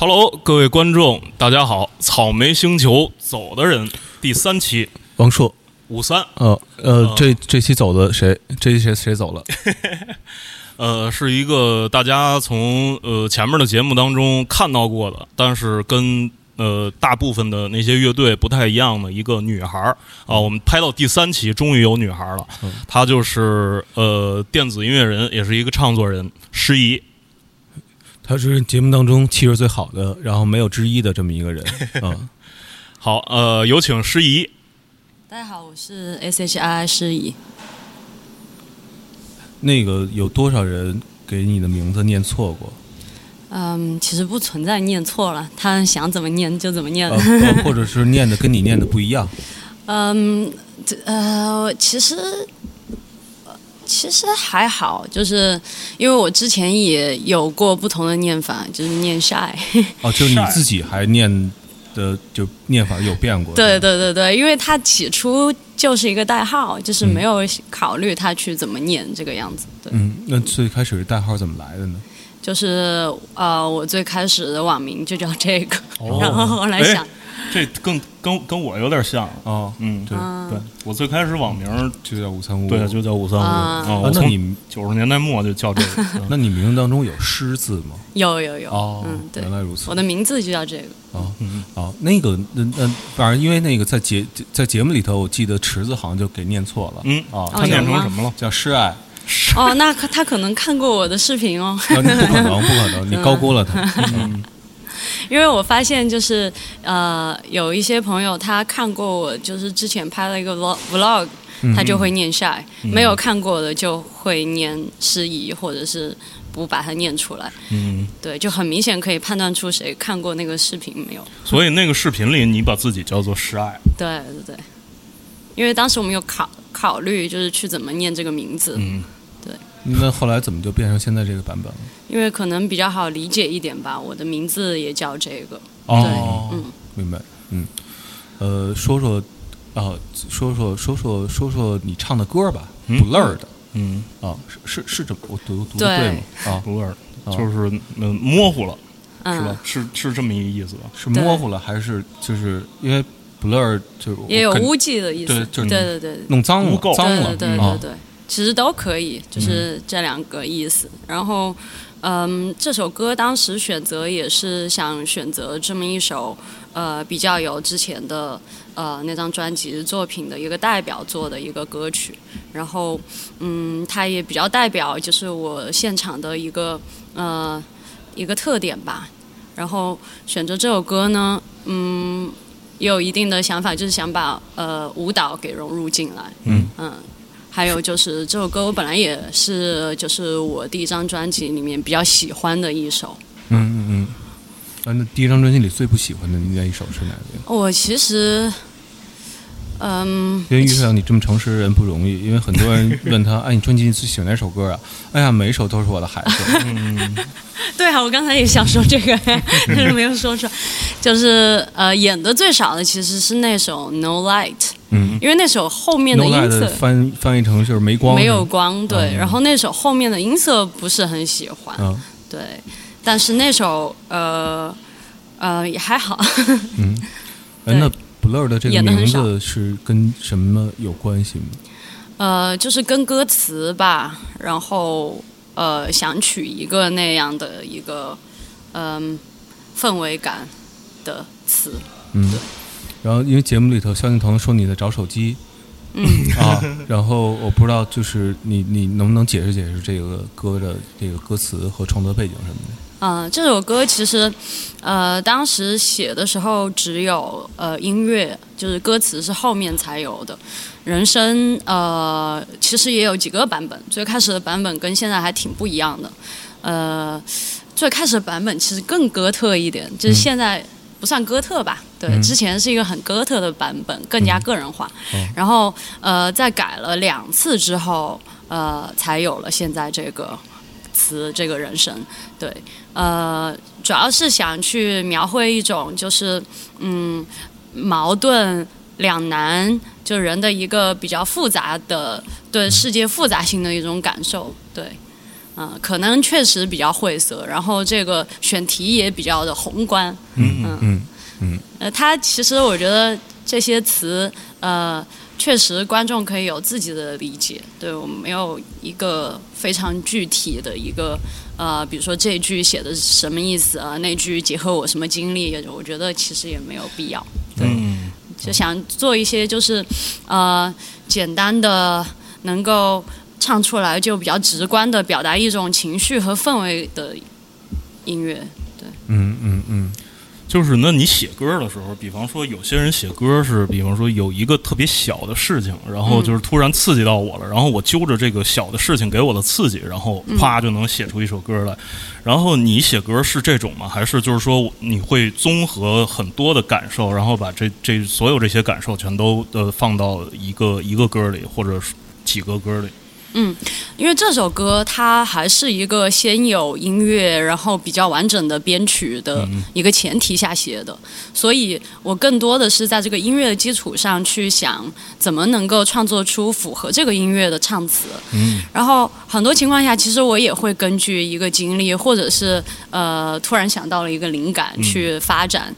Hello，各位观众，大家好！草莓星球走的人第三期，王硕，五三，呃呃呃，这这期走的谁？这期谁谁走了？呃，是一个大家从呃前面的节目当中看到过的，但是跟呃大部分的那些乐队不太一样的一个女孩儿啊。我们拍到第三期，终于有女孩儿了，嗯她就是呃电子音乐人，也是一个唱作人，诗怡。他是节目当中气质最好的，然后没有之一的这么一个人。嗯，好，呃，有请诗怡。大家好，我是 S H I 诗怡。那个有多少人给你的名字念错过？嗯，其实不存在念错了，他想怎么念就怎么念。或者是念的跟你念的不一样？嗯，这呃，其实呃其实还好，就是因为我之前也有过不同的念法，就是念 shy。哦，就是你自己还念的就念法有变过？对对对对，因为他起初就是一个代号，就是没有考虑他去怎么念这个样子。对，嗯，那最开始代号怎么来的呢？就是呃，我最开始的网名就叫这个，哦然后后来哎想，这更跟跟我有点像。啊，嗯，对，对我最开始网名就叫五三五。对就叫五三五啊那你九十年代末就叫这个。嗯那你名字当中有诗字吗？有有有，哦，原，来如此我。的名字就叫这个。哦嗯哦，那个那那反正因为那个在节在节目里头，我记得池子好像就给念错了。嗯哦，他念成什么了？叫诗爱，哦，那可他可能看过我的视频哦，不可能，不可能，你高估了他。嗯因为我发现就是呃，有一些朋友他看过我，就是之前拍了一个 vlog vlog，他就会念 shy，、没有看过的就会念失忆，或者是不把它念出来。嗯，对，就很明显可以判断出谁看过那个视频没有。所以那个视频里你把自己叫做失爱。对对对，因为当时我们有考考虑就是去怎么念这个名字，嗯，对那后来怎么就变成现在这个版本了？因为可能比较好理解一点吧。我的名字也叫这个。哦，嗯明白，嗯，呃，说说，啊，说说说说说说你唱的歌吧嗯，Blur 的嗯，啊，是是是这么我读读的对吗？啊，不是，哦就是嗯模糊了，是吧嗯，？是是这么一个意思吧？是模糊了还是就是因为 Blur 就是也有污迹的意思。对就是对对对弄脏了污垢，脏了，对对对啊对对，其实都可以，就是这两个意思。然后，嗯，这首歌当时选择也是想选择这么一首，呃，比较有之前的呃那张专辑作品的一个代表作的一个歌曲。然后，嗯，它也比较代表就是我现场的一个呃一个特点吧。然后选择这首歌呢，嗯，也有一定的想法，就是想把呃舞蹈给融入进来。嗯还有就是这首歌，我本来也是就是我第一张专辑里面比较喜欢的一首。嗯嗯嗯。啊，那第一张专辑里最不喜欢的那一首是哪个？我其实，嗯，因为遇上你这么诚实的人不容易，因为很多人 问他，哎，你专辑里最喜欢哪首歌啊？哎呀，每一首都是我的孩子。嗯 对啊，我刚才也想说这个，但是没有说出来。就是呃，演的最少的其实是那首《No Light》，嗯因为那首后面的音色翻翻译成就是没光，没有光，对，嗯然后那首后面的音色不是很喜欢，嗯对，但是那首呃呃也还好，嗯。哎，对那 Blur 的这个名字是跟什么有关系吗？呃，就是跟歌词吧，然后呃，想取一个那样的一个嗯、氛围感的词。嗯。然后因为节目里头萧敬腾说你在找手机，嗯啊，然后我不知道就是你你能不能解释解释这个歌的这个歌词和创作背景什么的？啊、这首歌其实，呃，当时写的时候只有呃音乐，就是歌词是后面才有的。人生呃，其实也有几个版本，最开始的版本跟现在还挺不一样的。呃，最开始的版本其实更哥特一点，就是现在不算哥特吧？对，嗯之前是一个很哥特的版本，更加个人化。哦然后呃，在改了两次之后，呃，才有了现在这个词，这个人生。对，呃，主要是想去描绘一种就是嗯矛盾两难，就人的一个比较复杂的对世界复杂性的一种感受。对，啊、可能确实比较晦涩，然后这个选题也比较的宏观。嗯嗯呃，它其实我觉得这些词，呃，确实观众可以有自己的理解，对我没有一个非常具体的一个，呃，比如说这句写的是什么意思啊，那句结合我什么经历，我觉得其实也没有必要。对，嗯就想做一些就是，呃，简单的能够唱出来就比较直观的表达一种情绪和氛围的音乐。对嗯嗯嗯就是那你写歌的时候，比方说有些人写歌是，比方说有一个特别小的事情，然后就是突然刺激到我了，然后我揪着这个小的事情给我的刺激，然后啪就能写出一首歌来。然后你写歌是这种吗？还是就是说你会综合很多的感受，然后把这这所有这些感受全都呃放到一个一个歌里，或者几个歌里？因为这首歌它还是一个先有音乐，然后比较完整的编曲的一个前提下写的，所以我更多的是在这个音乐的基础上去想怎么能够创作出符合这个音乐的唱词。嗯，然后很多情况下，其实我也会根据一个经历，或者是呃突然想到了一个灵感去发展，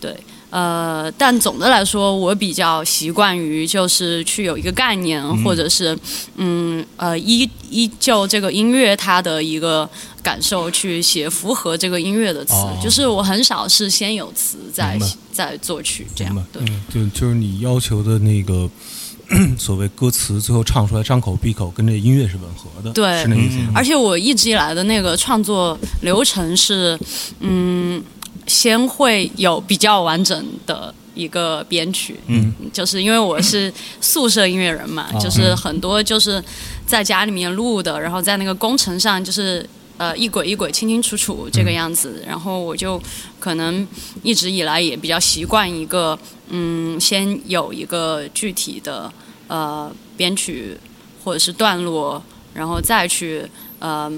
对。呃，但总的来说，我比较习惯于就是去有一个概念，或者是嗯呃依依就这个音乐它的一个感受去写符合这个音乐的词，哦就是我很少是先有词再再作曲这样明白。对，嗯，就就是你要求的那个 所谓歌词，最后唱出来张口闭口跟这音乐是吻合的，对是那意思？而且我一直以来的那个创作流程是，嗯，先会有比较完整的一个编曲，嗯，就是因为我是宿舍音乐人嘛，哦就是很多就是在家里面录的，然后在那个工程上就是。呃，一轨一轨清清楚楚这个样子，然后我就可能一直以来也比较习惯一个，嗯，先有一个具体的呃编曲或者是段落，然后再去呃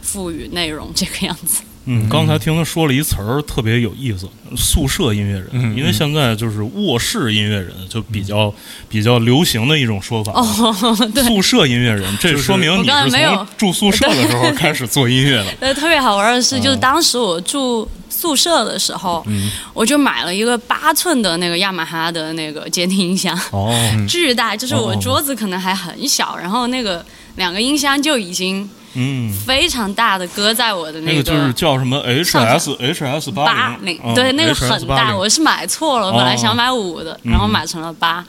赋予内容这个样子。嗯，刚才听他说了一词儿，特别有意思，宿舍音乐人。嗯因为现在就是卧室音乐人，就比较、比较流行的一种说法。哦，对，宿舍音乐人，这说明你是从住宿舍的时候开始做音乐的。呃，特别好玩的是，就是当时我住宿舍的时候，我就买了一个八寸的那个雅马哈的那个监听音箱，哦，巨大，就是我哦。桌子可能还很小，然后那个两个音箱就已经嗯，非常大的搁在我的那个就是叫什么 HS HS 八八零零，，对，那个很大，我是买错了，哦本来想买五的，然后买成了八，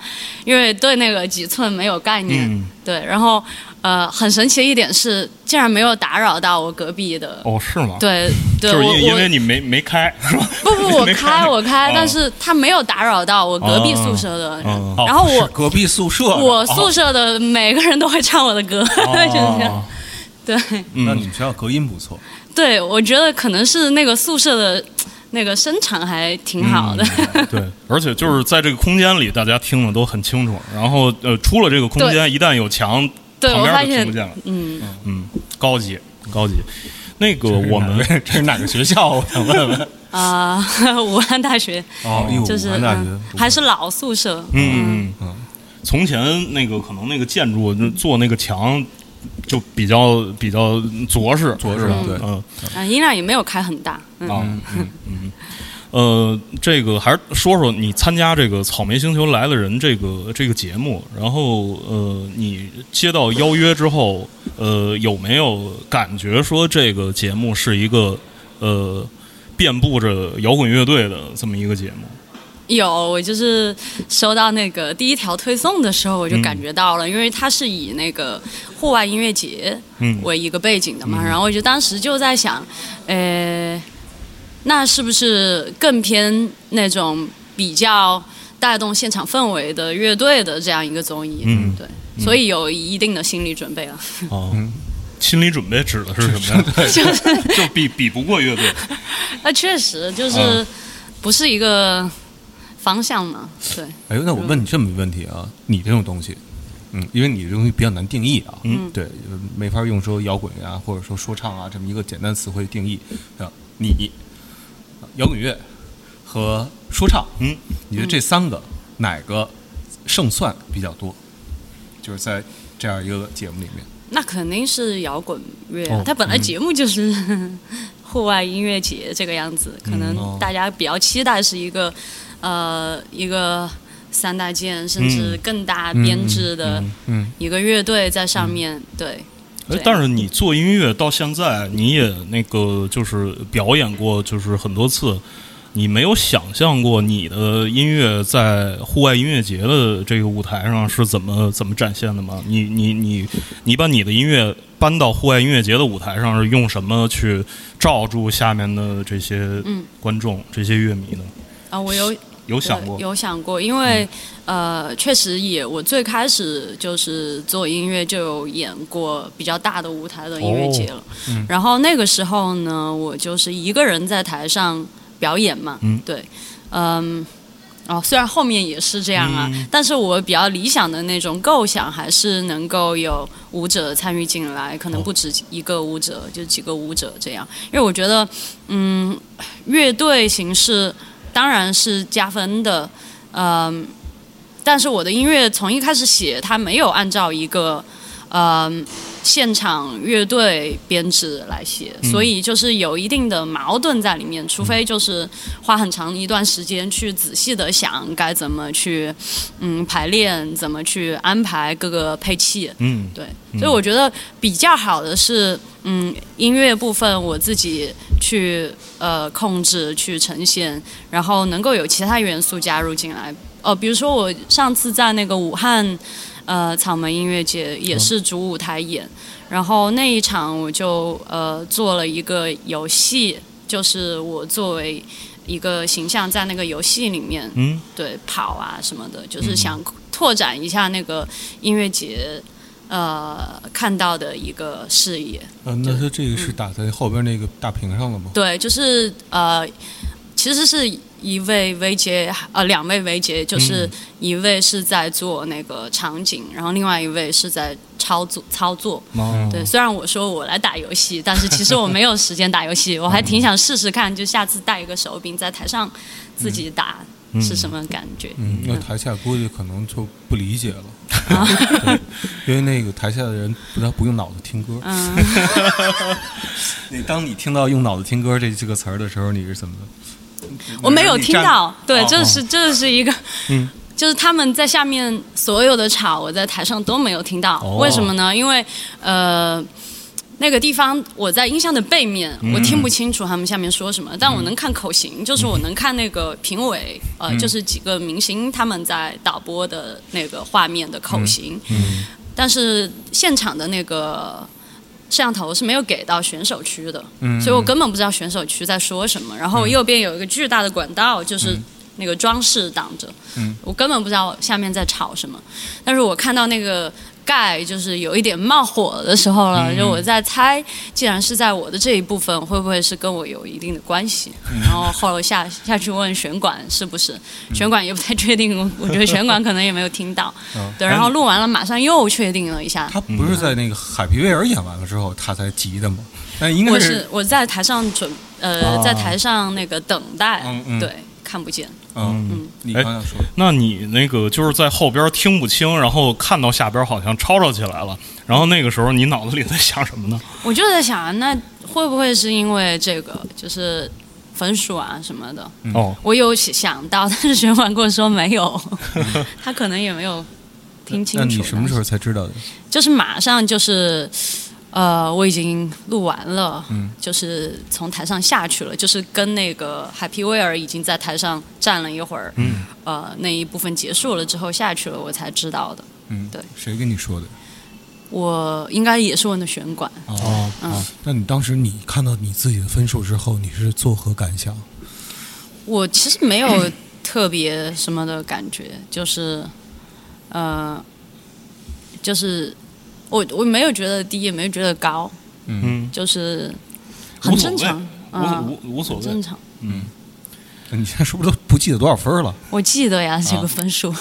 因为对那个几寸没有概念。嗯，对，然后呃，很神奇的一点是，竟然没有打扰到我隔壁的。哦，是吗？，对对，就是我因因为你没没开是吧？不不，我开开我开哦，但是他没有打扰到我隔壁宿舍的人。哦哦然后我隔壁宿舍，我宿哦舍的每个人都会唱我的歌，就是这样。哦对嗯那你们学校隔音不错，对，我觉得可能是那个宿舍的那个声场还挺好的。对，而且就是在这个空间里，大家听的都很清楚。然后呃，出了这个空间，一旦有墙，对，旁我发现边就听不见了。嗯，嗯，高级高级。那个我们 这是哪个学校？我想问问。啊、武汉大学哦，武汉大学嗯还是老宿舍。嗯嗯嗯，从前那个可能那个建筑做那个墙就比较比较着实，着实对嗯啊，音量也没有开很大。嗯，啊嗯嗯。呃，这个还是说说你参加这个《草莓星球来了人》这个这个节目，然后呃，你接到邀约之后，呃，有没有感觉说这个节目是一个呃遍布着摇滚乐队的这么一个节目？有，我就是收到那个第一条推送的时候，我就嗯感觉到了，因为它是以那个户外音乐节嗯为一个背景的嘛，然后我就当时就在想，呃，那是不是更偏那种比较带动现场氛围的乐队的这样一个综艺？嗯对，所以有一定的心理准备了。哦，心理准备指的是什么呀？就是 就比比不过乐队。那 确实就是嗯不是一个方向嘛，对。哎呦，那我问你这么一个问题啊，你这种东西，嗯，因为你这东西比较难定义啊，嗯对，呃没法用说摇滚啊，或者说说唱啊这么一个简单词汇定义啊。你摇滚乐和说唱，嗯，你觉得这三个哪个胜算比较多？就是在这样一个节目里面，那肯定是摇滚乐啊、哦它本来节目就是 户外音乐节这个样子，可哦能大家比较期待是一个、呃一个三大件甚至更大编制的嗯一个乐队在上面，对。但是你做音乐到现在，你也那个就是表演过，就是很多次，你没有想象过你的音乐在户外音乐节的这个舞台上是怎么怎么展现的吗？你你你你把你的音乐搬到户外音乐节的舞台上，是用什么去罩住下面的这些嗯观众、这些乐迷呢？啊，我有有想过？有想过，因为、呃，确实也，我最开始就是做音乐就有演过比较大的舞台的音乐节了。嗯然后那个时候呢，我就是一个人在台上表演嘛。嗯对，嗯。哦，虽然后面也是这样啊，嗯但是我比较理想的那种构想还是能够有舞者参与进来，可能不止一个舞者，就几个舞者这样。因为我觉得，嗯，乐队形式当然是加分的，嗯，但是我的音乐从一开始写，它没有按照一个嗯现场乐队编制来写，所以就是有一定的矛盾在里面。除非就是花很长一段时间去仔细的想该怎么去嗯排练，怎么去安排各个配器，嗯对，所以我觉得比较好的是，嗯，音乐部分我自己去呃控制、去呈现，然后能够有其他元素加入进来。哦、比如说我上次在那个武汉呃草莓音乐节也是主舞台演，然后那一场我就呃做了一个游戏，就是我作为一个形象在那个游戏里面，嗯。对跑啊什么的，就是想拓展一下那个音乐节呃看到的一个视野。呃，那它这个是打在后边那个大屏上了吗？对，就是呃，其实是一位维杰呃，两位维杰就是一位是在做那个场景，然后另外一位是在操作操作。哦对，虽然我说我来打游戏，但是其实我没有时间打游戏，我还挺想试试看，就下次带一个手柄在台上自己打是什么感觉。嗯，那台下估计可能就不理解了，对 因为那个台下的人不他不用脑子听歌。嗯，你当你听到“用脑子听歌”这这个词儿的时候，你是怎么的？我没有听到，对，哦这是这是一个，嗯。就是他们在下面所有的吵，我在台上都没有听到，哦。为什么呢？因为呃。那个地方我在音箱的背面，我听不清楚他们下面说什么，但我能看口型，就是我能看那个评委，呃，就是几个明星他们在导播的那个画面的口型，嗯。但是现场的那个摄像头是没有给到选手区的，嗯所以我根本不知道选手区在说什么。然后右边有一个巨大的管道，就是那个装饰挡着，嗯我根本不知道下面在吵什么。但是我看到那个盖就是有一点冒火的时候了，就我在猜，既然是在我的这一部分，会不会是跟我有一定的关系？然后后来下下去问选管是不是，选管也不太确定，我我觉得选管可能也没有听到。嗯 对，然后录完了马上又确定了一下。他不是在那个海皮威尔演完了之后他才急的吗？那应该我是我在台上准呃、哦在台上那个等待，嗯嗯对，看不见。嗯，你哎刚才说那你那个就是在后边听不清，然后看到下边好像吵吵起来了，然后那个时候你脑子里在想什么呢？我就在想，那会不会是因为这个就是分数啊什么的？哦，我有想到，但是学管跟我说没有，他可能也没有听清楚。那你什么时候才知道的？就是马上就是，呃，我已经录完了，嗯。就是从台上下去了，就是跟那个海皮威尔已经在台上站了一会儿，嗯，呃，那一部分结束了之后下去了，我才知道的。嗯，对，谁跟你说的？我应该也是问的选管，哦嗯。哦，那你当时你看到你自己的分数之后，你是作何感想？我其实没有特别什么的感觉，就是，呃，就是我我没有觉得低，也没有觉得高，嗯，就是很正常，无啊，无无所谓很正，常。嗯你现在是不是都不记得多少分了？我记得呀，这个分数。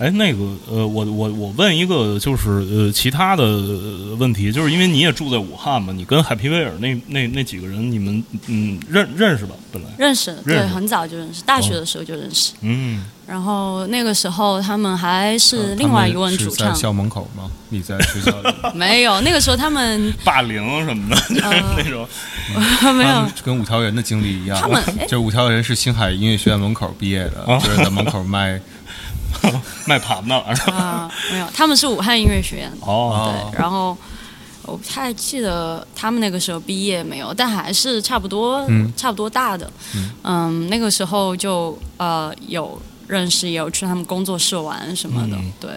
哎，那个呃，我我我问一个就是呃其他的呃问题，就是因为你也住在武汉嘛，你跟海皮威尔那那那几个人，你们嗯认认识吧？本来认识，对，很早就认识，大学的时候就认识。嗯然后那个时候他们还是另外一位主唱在校门口吗？你在学校里？没有，那个时候他们 霸凌什么的，就是那种没有，跟五条人的经历一样，他们哎就是五条人是星海音乐学院门口毕业的，哦就是在门口卖。卖盘的，是吧？啊，没有，他们是武汉音乐学院。哦，对，然后我不太记得他们那个时候毕业没有，但还是差不多，嗯差不多大的。嗯那个时候就呃有认识，也有去他们工作室玩什么的。嗯对，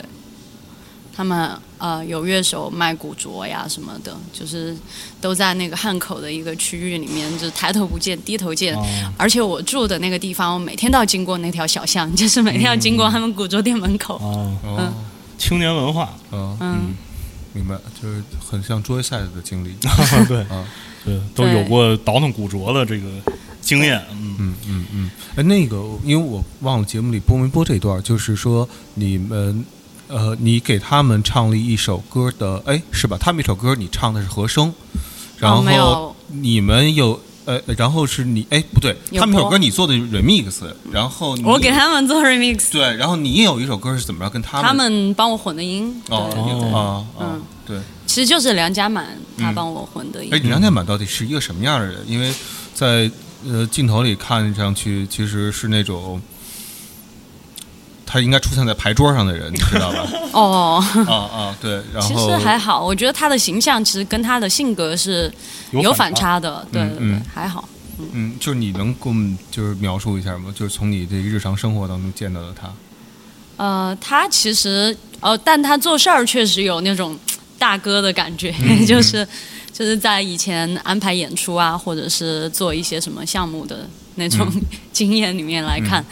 他们呃有乐手卖古着呀什么的，就是都在那个汉口的一个区域里面，就抬头不见低头见。哦。而且我住的那个地方，我每天都要经过那条小巷，就是每天要经过他们古着店门口。哦，哦，青年文化，嗯。嗯，明白，就是很像桌游赛的经历。对啊，对，都有过倒腾古着的这个经验，嗯。嗯嗯嗯，哎，那个，因为我忘了节目里播没播这段，就是说你们，呃，你给他们唱了一首歌的，哎，是吧？他们一首歌你唱的是和声，然后你们有，呃，然后是你，哎，不对，他们一首歌你做的 remix，然后你我给他们做 remix，对，然后你也有一首歌是怎么着跟他们？他们帮我混的音。哦嗯，对。其实就是梁家满他嗯帮我混的音。哎，李梁家满到底是一个什么样的人？因为在呃镜头里看上去其实是那种。他应该出现在牌桌上的人，你知道吧？哦，啊啊，对，然后其实还好，我觉得他的形象其实跟他的性格是有反差的。对对对嗯，还好。嗯，就是你能给我们就是描述一下吗？就是从你这个日常生活当中见到的他，呃，他其实呃，但他做事儿确实有那种大哥的感觉，嗯 就是就是在以前安排演出啊，或者是做一些什么项目的那种嗯 经验里面来看。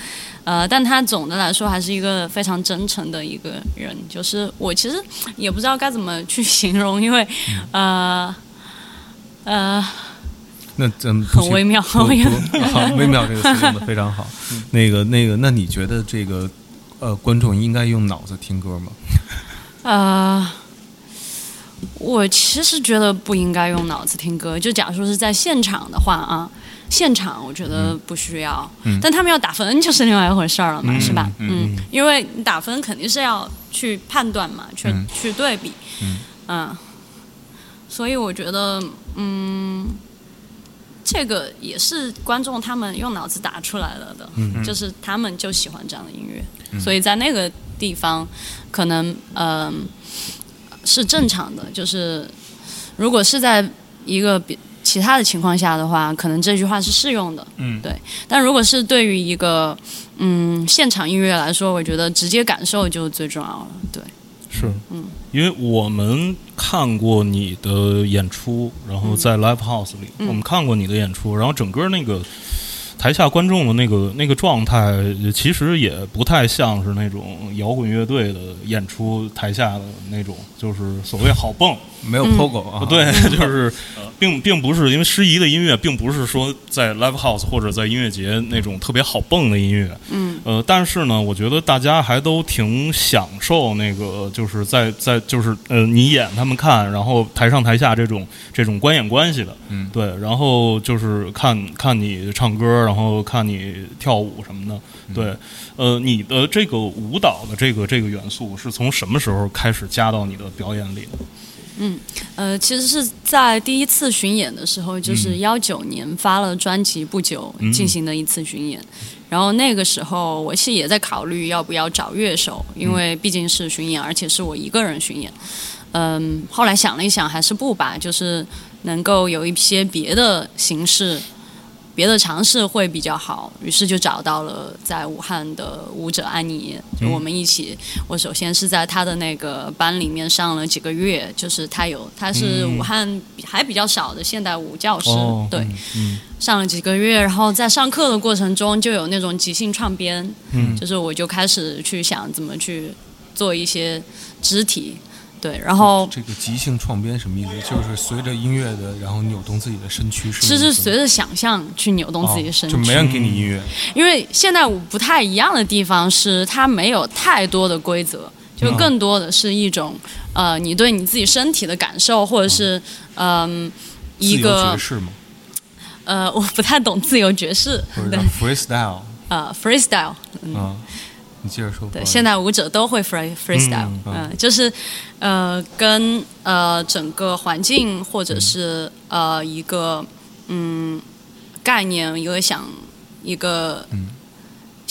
呃，但他总的来说还是一个非常真诚的一个人，就是我其实也不知道该怎么去形容，因为呃呃那咱们不行很微妙，很微妙。好，微妙这个词用的非常好。那个那个，那你觉得这个呃观众应该用脑子听歌吗？呃，我其实觉得不应该用脑子听歌。就假如说是在现场的话啊，现场我觉得不需要，嗯。但他们要打分 就是另外一回事儿了嘛，嗯是吧？嗯因为你打分肯定是要去判断嘛，去、嗯。去对比，嗯。所以我觉得，嗯。这个也是观众他们用脑子打出来了的，嗯。就是他们就喜欢这样的音乐，所以在那个地方，可能嗯、是正常的。就是如果是在一个比其他的情况下的话，可能这句话是适用的，嗯。对。但如果是对于一个嗯现场音乐来说，我觉得直接感受就最重要了，对。是，嗯，因为我们看过你的演出，然后在 live house 里，嗯。我们看过你的演出，然后整个那个台下观众的那个那个状态，其实也不太像是那种摇滚乐队的演出台下的那种，就是所谓好蹦，没有嗯。POGO 啊？对，就是并并不是因为诗怡的音乐，并不是说在 live house 或者在音乐节那种特别好蹦的音乐，嗯，呃，但是呢，我觉得大家还都挺享受那个，就是在在就是呃，你演他们看，然后台上台下这种这种观演关系的，嗯。对，然后就是看看你唱歌，然后看你跳舞什么的，对，呃，你的这个舞蹈的这个这个元素是从什么时候开始加到你的表演里的？嗯呃，其实是在第一次巡演的时候，就是幺九年发了专辑不久嗯进行的一次巡演，然后那个时候我是也在考虑要不要找乐手，因为毕竟是巡演，而且是我一个人巡演。嗯，后来想了一想，还是不吧，就是能够有一些别的形式。别的尝试会比较好，于是就找到了在武汉的舞者安妮，就我们一起。我首先是在他的那个班里面上了几个月，就是他有他是武汉还比较少的现代舞教师，哦对，嗯上了几个月，然后在上课的过程中就有那种即兴创编，嗯。就是我就开始去想怎么去做一些肢体对，然后这个即兴创编什么意思？就是随着音乐的，然后扭动自己的身躯，是其实随着想象去扭动自己的身躯。哦就没人给你音乐，因为现代舞不太一样的地方是，它没有太多的规则，就更多的是一种、呃，你对你自己身体的感受，或者是嗯、一个爵士吗，呃，我不太懂自由爵士，对或，freestyle。呃，freestyle，啊。你接着说。对，现代舞者都会 free freestyle，嗯就是呃跟呃整个环境或者是、嗯呃一个嗯概念一个想一个嗯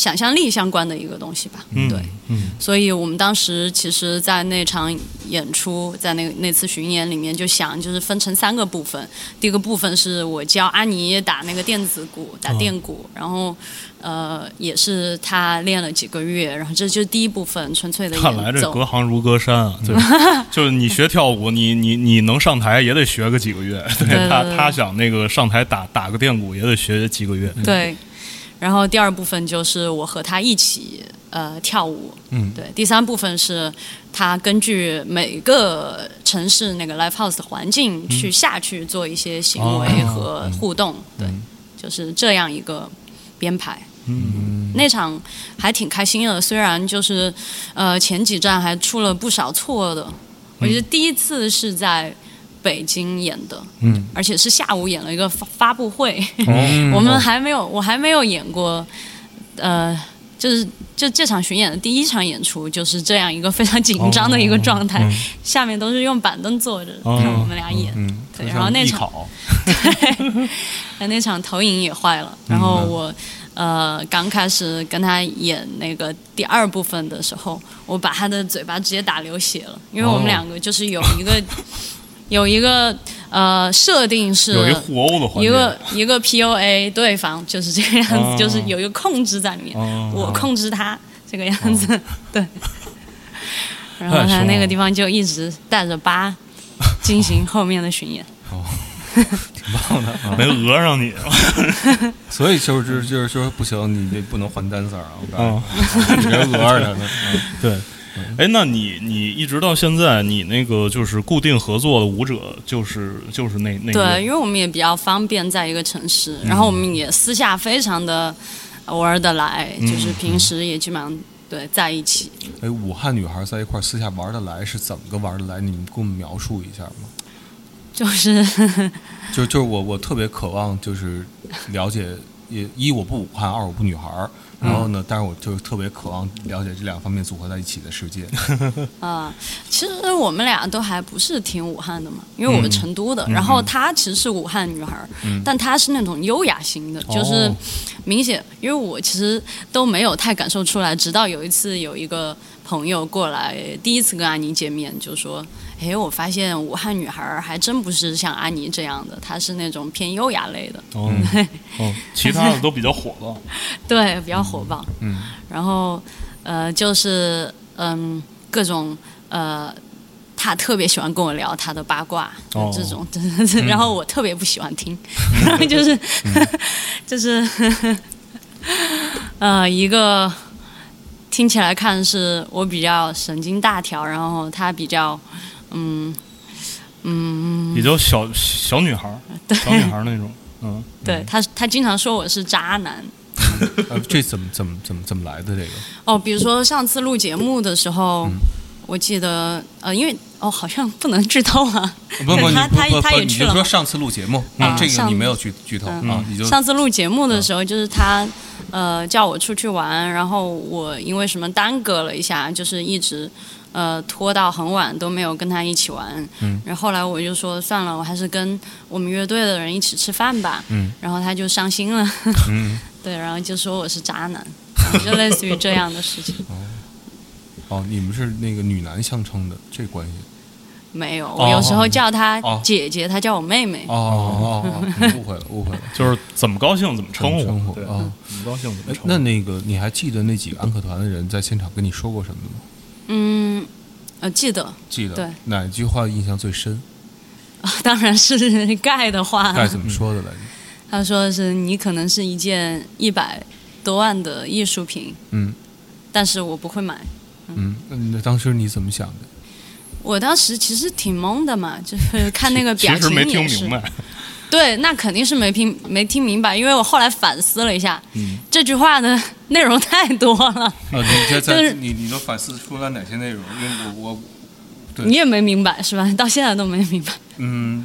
想象力相关的一个东西吧，嗯对。嗯所以我们当时其实，在那场演出，在那那次巡演里面，就想就是分成三个部分。第一个部分是我教安妮打那个电子鼓，打电鼓，然后呃，也是她练了几个月，然后这就是第一部分纯粹的看来这。隔行如隔山啊！对，就是你学跳舞，你你你能上台也得学个几个月。对他他想那个上台打打个电鼓也得学几个月。对，然后第二部分就是我和他一起呃跳舞，嗯。对，第三部分是他根据每个城市那个 live house 的环境去下去做一些行为哦和互动，对，就是这样一个编排。嗯，那场还挺开心的，虽然就是呃前几站还出了不少错的，我觉得第一次是在北京演的，嗯，而且是下午演了一个发发布会，哦。我们还没有，我还没有演过，呃，就是就这场巡演的第一场演出就是这样一个非常紧张的一个状态，下面都是用板凳坐着、哦。看我们俩演，然后那场 对，那那场投影也坏了，然后我。呃，刚开始跟他演那个第二部分的时候，我把他的嘴巴直接打流血了，因为我们哦。两个就是有一个、有一个呃设定是有一互殴的环。一个一个 PUA 对方就是这个样子，哦就是有一个控制在里面，哦我控制他这个样子，对。然后他那个地方就一直带着疤进行后面的巡演。哦挺棒的啊。没讹上你，所以就是就是说不行，你这不能还单色儿啊！我告诉你，你别讹着他对。哎，那你你一直到现在，你那个就是固定合作的舞者，就是就是那那对，因为我们也比较方便在一个城市，然后我们也私下非常的玩得来，就是平时也基本上对在一起。哎，武汉女孩在一块儿私下玩得来是怎么个玩得来？你们给我们描述一下吗？就是就就是我我特别渴望就是了解，也一我不武汉，二我不女孩儿。然后呢，但是我就特别渴望了解这两方面组合在一起的世界。啊、其实我们俩都还不是挺武汉的嘛，因为我是嗯成都的，然后她其实是武汉女孩儿，但她是那种优雅型的，就是哦。明显，因为我其实都没有太感受出来，直到有一次有一个朋友过来，第一次跟安妮见面，就说：“哎，我发现武汉女孩儿还真不是像安妮这样的，她是那种偏优雅类的，哦哦，其他的都比较火爆。对，比较火爆。嗯，然后呃，就是嗯，各种呃，她特别喜欢跟我聊她的八卦，哦这种，然后我特别不喜欢听，就是就是呃，一个听起来看是我比较神经大条，然后他比较嗯嗯，比较小小女孩儿，小女孩儿那种，嗯，对他他经常说我是渣男。呃，这怎么怎么怎么怎么来的这个？哦，比如说上次录节目的时候，嗯。我记得呃，因为哦，好像不能剧透啊。不不，你他他他也去了嘛你就说上次录节目，啊嗯，这个你没有剧剧透嗯。啊，你就上次录节目的时候，就是他呃叫我出去玩，然后我因为什么耽搁了一下，就是一直呃拖到很晚都没有跟他一起玩。嗯。然后后来我就说算了，我还是跟我们乐队的人一起吃饭吧。嗯。然后他就伤心了。嗯。对，然后就说我是渣男，就类似于这样的事情。哦，你们是那个女男相称的这关系？没有，我有时候叫她哦姐姐，她叫我妹妹。哦哦哦，哦误会了 误会了。就是怎么高兴怎么称呼，对，称呼啊怎么高兴怎么哎称呼。那那个你还记得那几个安可团的人在现场跟你说过什么吗？嗯，呃，记得，记得对哪句话印象最深？啊 当然是盖的话。盖怎么说的来着？他说的是你可能是一件一百多万的艺术品，嗯但是我不会买。嗯，那当时你怎么想的？我当时其实挺懵的嘛，就是看那个表情其实没听明白。对，那肯定是没听没听明白，因为我后来反思了一下，嗯这句话的内容太多了，啊，你这在就是你你都反思出来哪些内容？因为我我对你也没明白是吧？到现在都没明白。嗯，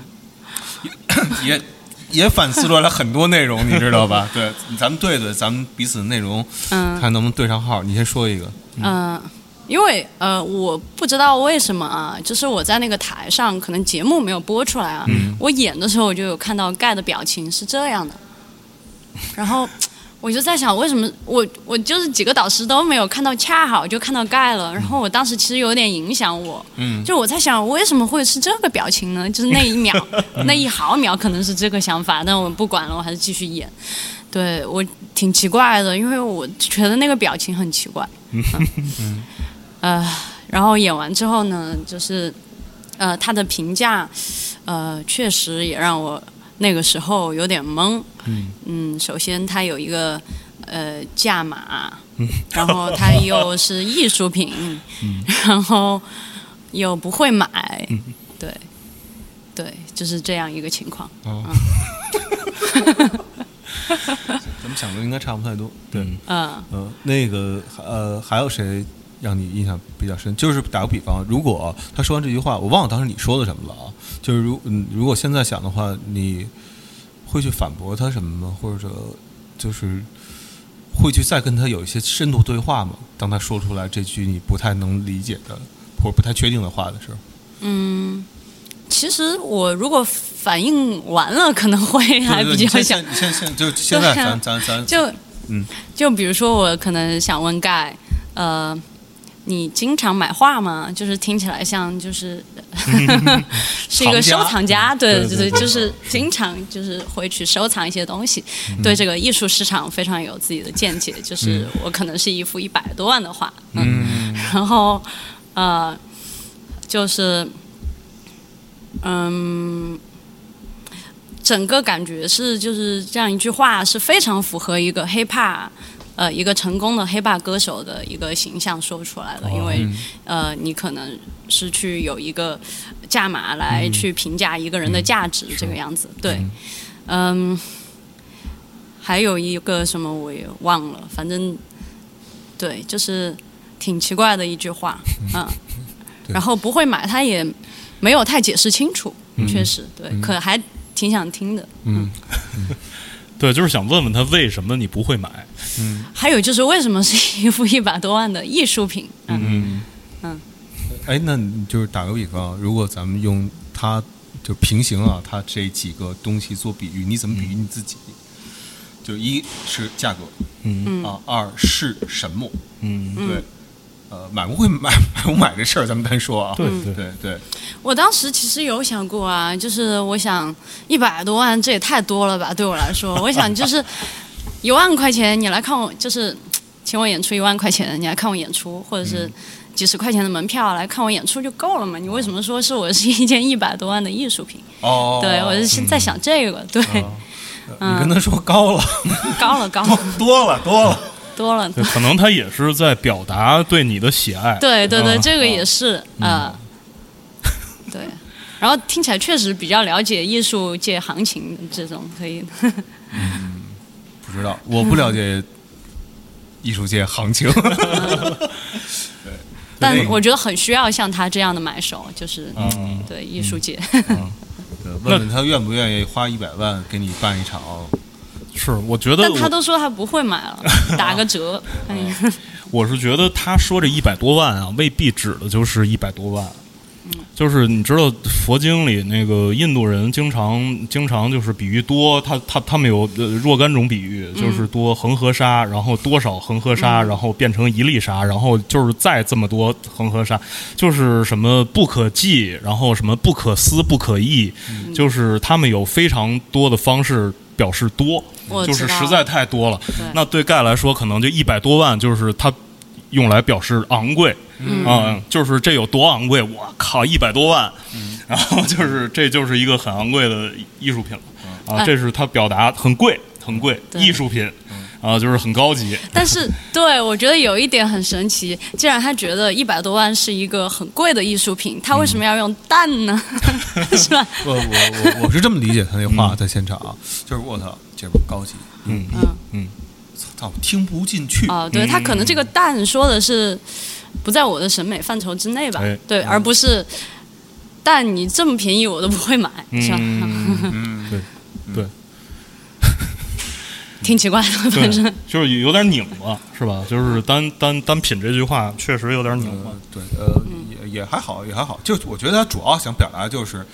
也 也反思出来了很多内容，你知道吧？对，咱们对对，咱们彼此的内容嗯看能不能对上号。你先说一个，嗯、因为呃，我不知道为什么啊，就是我在那个台上，可能节目没有播出来啊，我演的时候我就有看到盖的表情是这样的，然后我就在想，为什么我我就是几个导师都没有看到，恰好就看到盖了，然后我当时其实有点影响我，嗯就我在想，为什么会是这个表情呢？就是那一秒，那一毫秒可能是这个想法，但我不管了，我还是继续演。对我挺奇怪的，因为我觉得那个表情很奇怪。嗯，呃，然后演完之后呢，就是呃，他的评价，呃，确实也让我那个时候有点懵。嗯。首先他有一个呃价码，然后他又是艺术品，然后又不会买，对，对，就是这样一个情况。咱们想的应该差不太多。对，嗯。呃，那个呃，还有谁让你印象比较深？就是打个比方，如果他说完这句话，我忘了当时你说的什么了啊？就是如嗯，如果现在想的话，你会去反驳他什么吗？或者就是会去再跟他有一些深度对话吗？当他说出来这句你不太能理解的或者不太确定的话的时候，嗯，其实我如果反应完了，可能会还比较想现现就现在咱咱咱就嗯就比如说，我可能想问盖，呃，你经常买画吗？就是听起来像就是 是一个收藏家，对对就是经常就是会去收藏一些东西，嗯。对这个艺术市场非常有自己的见解。就是我可能是一幅一百多万的画，嗯。然后呃，就是嗯。整个感觉是就是这样一句话是非常符合一个 hiphop，呃，一个成功的 hiphop 歌手的一个形象说出来了，因为呃，你可能是去有一个价码来去评价一个人的价值，这个样子，对，嗯，还有一个什么我也忘了，反正对，就是挺奇怪的一句话，嗯，然后不会买，他也没有太解释清楚，确实，对，可还挺想听的。嗯。对，就是想问问他为什么你不会买？还有就是为什么是一幅一百多万的艺术品？嗯。嗯，哎，那你就是打个比方，如果咱们用它就平行啊，它这几个东西做比喻，你怎么比喻你自己？就一是价格，嗯。啊，二是什么？嗯，对，呃，买不会买 买不买这事儿，咱们单说啊。对对对对，我当时其实有想过啊，就是我想一百多万这也太多了吧，对我来说，我想就是一万块钱你来看我，就是请我演出一万块钱，你来看我演出，或者是几十块钱的门票来看我演出就够了嘛？你为什么说是我是一件 一百多万的艺术品？哦，对我是在想这个，对，你跟他说高了，高了高 了。多了多了，多了，对，可能他也是在表达对你的喜爱。对对对，嗯这个也是啊、对。然后听起来确实比较了解艺术界行情这种，可以。不知道，我不了解艺术界行情。对，但我觉得很需要像他这样的买手，就是、嗯对艺术界。对问问他愿不愿意花一百万给你办一场，是，我觉得但他都说他不会买了，打个折。哎呀，我是觉得他说这一百多万啊，未必指的就是一百多万。就是你知道佛经里那个印度人经常经常就是比喻多，他他他们有呃若干种比喻，就是多恒河沙，然后多少恒河沙，然后变成一粒沙，然后就是再这么多恒河沙，就是什么不可计，然后什么不可思不可议，就是他们有非常多的方式表示多，就是实在太多了。对。那对盖来说，可能就一百多万，就是他用来表示昂贵，啊、就是这有多昂贵？我靠，一百多万，嗯然后就是这就是一个很昂贵的艺术品了，啊，哎这是他表达很贵，很贵，艺术品。啊，就是很高级。但是 对我觉得有一点很神奇，既然他觉得一百多万是一个很贵的艺术品，他为什么要用蛋呢？是吧？我我我我是这么理解他那话，在现场啊，就是我操，这不高级，嗯嗯嗯，操，听不进去。哦，对他可能这个蛋说的是不在我的审美范畴之内吧哎？对，而不是蛋你这么便宜我都不会买，是吧？嗯，嗯，对对 挺奇怪的，反正，就是有点拧巴，是吧？就是单单单品这句话确实有点拧巴呃。对，呃，也也还好，也还好。就我觉得他主要想表达就是，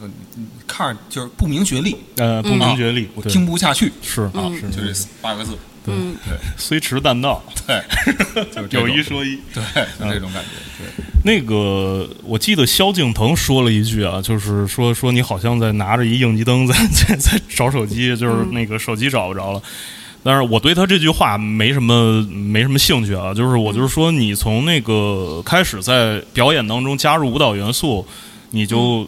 呃，你看着就是不明觉厉，呃，不明觉厉，我听不下去是啊，是就这八个字。嗯，虽迟但到，对，就有一说一。对，就这种感觉。对，那个，我记得萧敬腾说了一句啊，就是说说你好像在拿着一应急灯在在在找手机，就是那个手机找不着了。但是我对他这句话没什么没什么兴趣啊，就是我就是说，你从那个开始在表演当中加入舞蹈元素，你就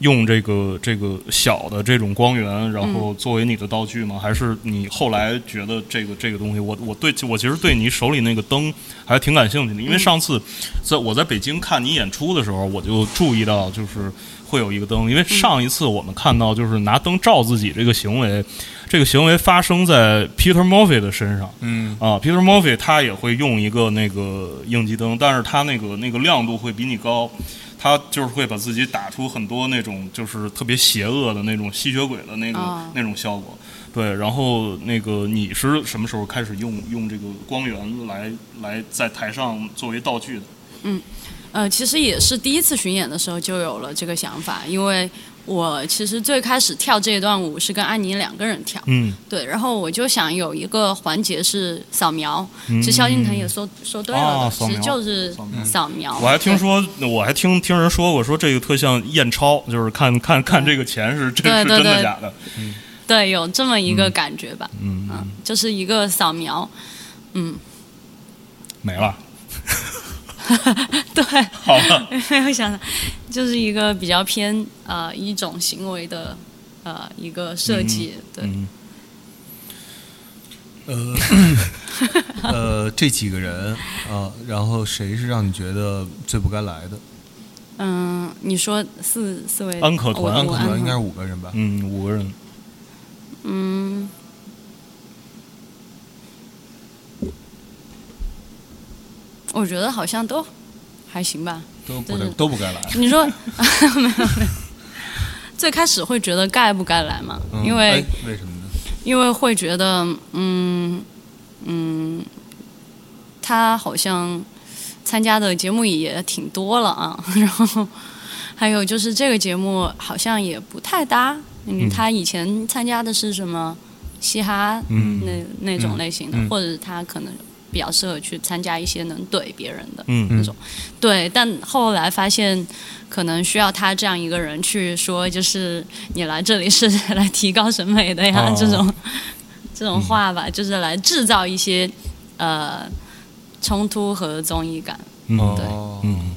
用这个这个小的这种光源，然后作为你的道具吗？还是你后来觉得这个这个东西，我我对我其实对你手里那个灯还挺感兴趣的，因为上次在我在北京看你演出的时候，我就注意到就是会有一个灯，因为上一次我们看到就是拿灯照自己这个行为，这个行为发生在 Peter Murphy 的身上。嗯。啊，Peter Murphy 他也会用一个那个应急灯，但是他那个那个亮度会比你高，他就是会把自己打出很多那种就是特别邪恶的那种吸血鬼的那个、哦那种效果。对，然后那个你是什么时候开始用用这个光源来来在台上作为道具的？嗯呃，其实也是第一次巡演的时候就有了这个想法，因为我其实最开始跳这段舞是跟安妮两个人跳，嗯，对，然后我就想有一个环节是扫描，其实萧敬腾也说说对了其实就是扫描。我还听说，我还听听人说过，说这个特像验钞，就是看看看这个钱是真是真的假的。对，有这么一个感觉吧，嗯，嗯，就是一个扫描，嗯。没了。对，好了，没有想到，就是一个比较偏呃一种行为的呃一个设计，对，嗯呃 呃，这几个人啊，然后谁是让你觉得最不该来的？嗯，你说四四位安可团我安可团应该是五个人吧？嗯，五个人。嗯，我觉得好像都还行吧。都不就是都不该来。你说 没有没有，最开始会觉得该不该来嘛？嗯因为、哎为什么呢？因为会觉得嗯嗯，他好像参加的节目也挺多了啊，然后还有就是这个节目好像也不太搭。嗯，嗯他以前参加的是什么嘻哈嗯那那种类型的，嗯或者他可能比较适合去参加一些能怼别人的。嗯嗯种对，但后来发现，可能需要他这样一个人去说，就是你来这里是来提高审美的呀，哦这种这种话吧，就是来制造一些呃冲突和综艺感。嗯对，嗯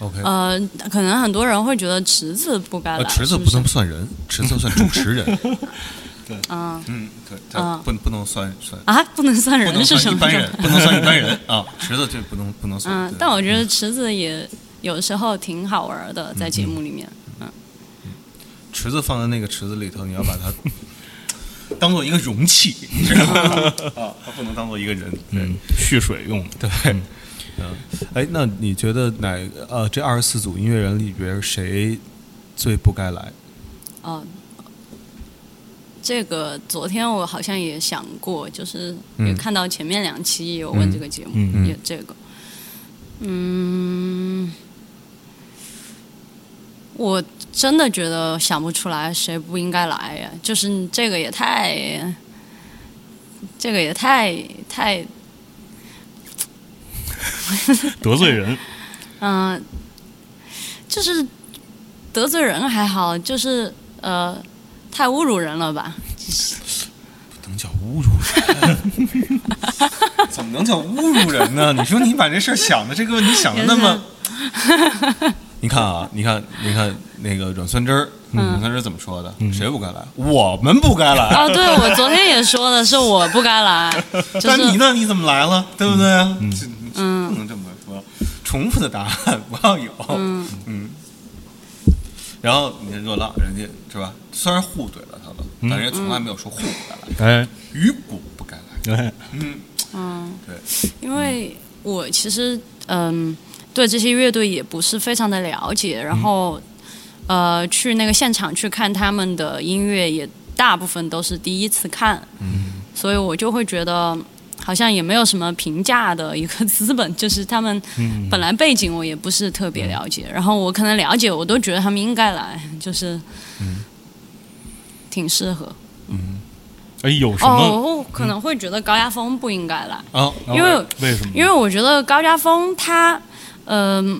，，OK。呃，可能很多人会觉得池子不该来，呃，池子不能算人，池子算主持人。嗯嗯，对，他嗯不不能算算，啊，不能算不能人是什么算一般人，不能算一般人啊。池子这不能不能算。对，嗯但我觉得池子也有时候挺好玩的，在节目里面。池子放在那个池子里头，你要把它 当做一个容器，你知道吗？啊，它不能当做一个人。对嗯，蓄水用的。对，嗯，哎，那你觉得哪呃这二十四组音乐人里边谁最不该来？哦，这个昨天我好像也想过，就是嗯。也看到前面两期也有问这个节目，也这个，嗯，我真的觉得想不出来谁不应该来呀，就是这个也太，这个也太太，得罪人，嗯、就是得罪人还好，就是呃，太侮辱人了吧。不能叫侮辱人，怎么能叫侮辱人呢？你说你把这事儿想的这个问题想的那么，你看啊，你看，你看那个阮酸枝儿嗯，他是怎么说的？谁不该来？我们不该来。啊，对，我昨天也说的是我不该来，就是但你呢？你怎么来了？对不对？嗯，不能这么说，重复的答案不要有。嗯嗯。然后你看热浪，人家是吧？虽然互怼了他了，但人家从来没有说互不该来，哎，鱼骨不该来。哎，嗯，嗯，对，因为我其实嗯对这些乐队也不是非常的了解，然后呃去那个现场去看他们的音乐，也大部分都是第一次看，嗯，所以我就会觉得好像也没有什么评价的一个资本，就是他们嗯本来背景我也不是特别了解，然后我可能了解，我都觉得他们应该来，就是挺适合。哎，有什么？哦，我可能会觉得高压峰不应该来。啊，因为为什么？因为我觉得高家峰他，嗯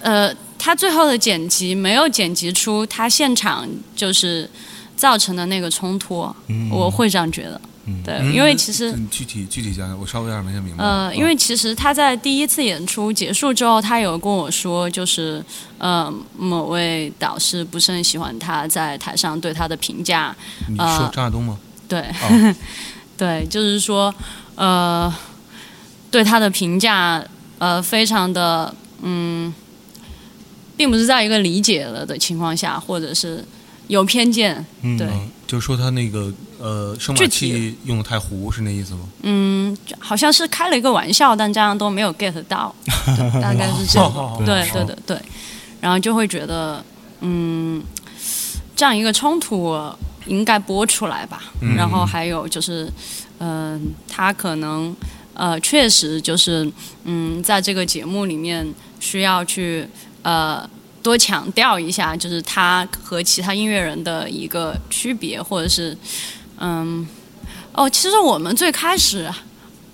呃他最后的剪辑没有剪辑出他现场就是造成的那个冲突，我会这样觉得。对，嗯因为其实。你具体具体讲讲，我稍微有点没太明白。呃，因为其实他在第一次演出结束之后，他有跟我说，就是呃，某位导师不是很喜欢他在台上对他的评价，你说呃张亚东吗？对，哦 对，就是说，呃，对他的评价，呃，非常的，嗯，并不是在一个理解了的情况下，或者是有偏见，嗯对，嗯，就是说他那个呃声具码体器用的太糊，是那意思吗？嗯，好像是开了一个玩笑，但这样都没有 get 到，大概是这样，哦对对对对，然后就会觉得，嗯，这样一个冲突应该播出来吧。嗯。然后还有就是，嗯、他可能呃，确实就是，嗯，在这个节目里面需要去呃多强调一下，就是他和其他音乐人的一个区别，或者是，嗯，哦，其实我们最开始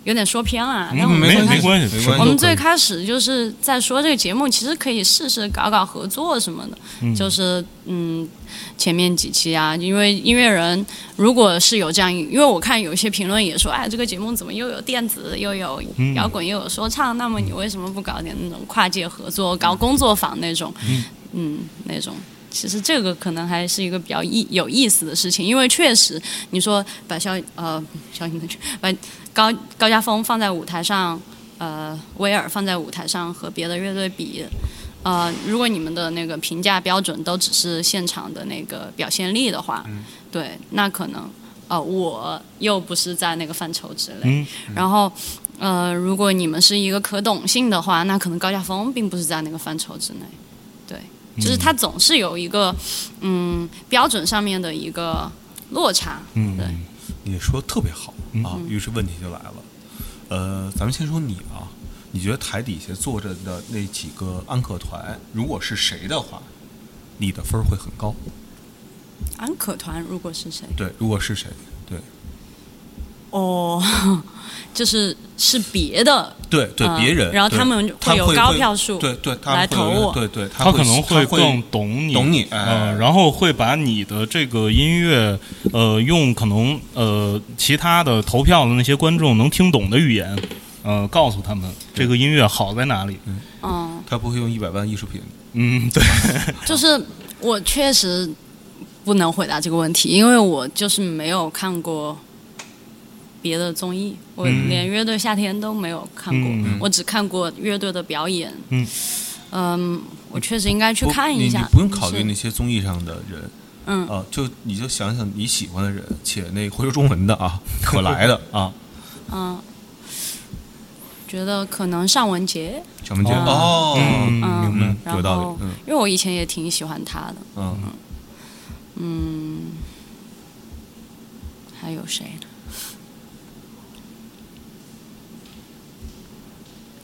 有点说偏了，但我们没最开始没关系，没关系我们最开始就是在说这个节目，其实可以试试搞搞合作什么的，就是嗯，前面几期啊，因为音乐人如果是有这样，因为我看有一些评论也说，哎，这个节目怎么又有电子又有摇滚又有说唱，那么你为什么不搞点那种跨界合作，搞工作坊那种，嗯，那种。其实这个可能还是一个比较意有意思的事情，因为确实你说把萧呃萧敬腾去把高高家峰放在舞台上，呃，威尔放在舞台上和别的乐队比，呃，如果你们的那个评价标准都只是现场的那个表现力的话，对，那可能呃我又不是在那个范畴之内。嗯然后呃，如果你们是一个可懂性的话，那可能高家峰并不是在那个范畴之内。对，就是它总是有一个嗯标准上面的一个落差。嗯，对你说特别好嗯啊，于是问题就来了。呃，咱们先说你啊，你觉得台底下坐着的那几个安可团，如果是谁的话，你的分儿会很高？安可团如果是谁？对，如果是谁，对哦，就是是别的，对对，嗯别人，然后他们会有高票数对对，他来投我对对，他可能会会更懂你，懂你嗯呃，然后会把你的这个音乐，呃，用可能呃其他的投票的那些观众能听懂的语言，呃，告诉他们这个音乐好在哪里。嗯，他不会用一百万艺术品，嗯，对，就是我确实不能回答这个问题，因为我就是没有看过别的综艺，我嗯。连乐队夏天都没有看过，嗯。我只看过乐队的表演。嗯。嗯我确实应该去看一下。你你不用考虑那些综艺上的人，嗯。啊，就你就想想你喜欢的人，且那会说中文的啊，可来的啊，嗯，觉得可能尚雯婕，尚雯婕。哦。哦，嗯嗯明白，有道理，嗯。因为我以前也挺喜欢她的。嗯，嗯，还有谁呢？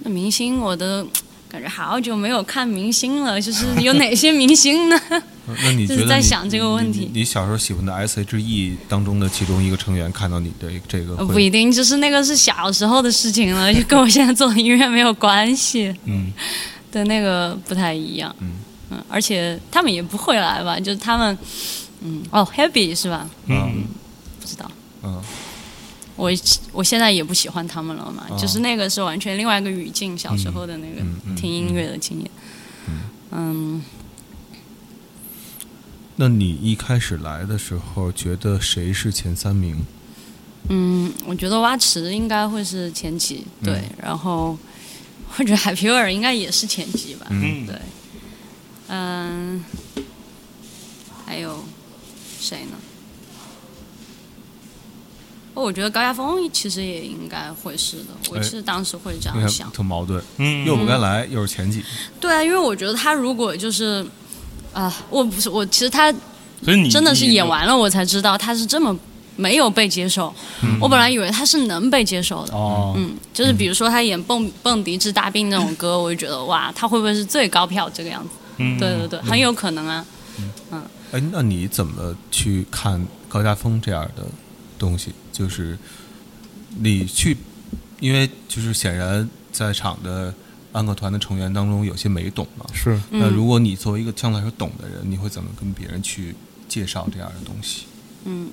那明星我都 感觉好久没有看明星了，就是有哪些明星呢？那你就是觉得你在想这个问题你小时候喜欢的 S.H.E 当中的其中一个成员看到你的这个呃不一定，就是那个是小时候的事情了，就跟我现在做的音乐没有关系。嗯，对，那个不太一样。嗯嗯，而且他们也不会来吧？就是他们，嗯，哦，Happy 是吧？嗯不知道。嗯我我现在也不喜欢他们了嘛，哦就是那个是完全另外一个语境，小时候的那个听音乐的经验。嗯，那你一开始来的时候，觉得谁是前三名？嗯，我觉得蛙池应该会是前几，对，然后或者海皮尔应该也是前几吧，嗯对，嗯，还有谁呢？哦，我觉得高亚峰其实也应该会是的，我哎是当时会这样想。特矛盾，嗯又不该来，又是前几。对啊，因为我觉得他如果就是，啊、我不是我，其实他所以你真的是演完了，我才知道他是这么没有被接受。我本来以为他是能被接受的，哦，嗯，就是比如说他演蹦蹦迪治大病那种歌，我就觉得哇，他会不会是最高票这个样子？嗯对对对，很有可能啊。嗯哎，那你怎么去看高家峰这样的东西？就是你去，因为就是显然在场的安可团的成员当中有些没懂嘛。是那如果你作为一个相对来说懂的人，你会怎么跟别人去介绍这样的东西？嗯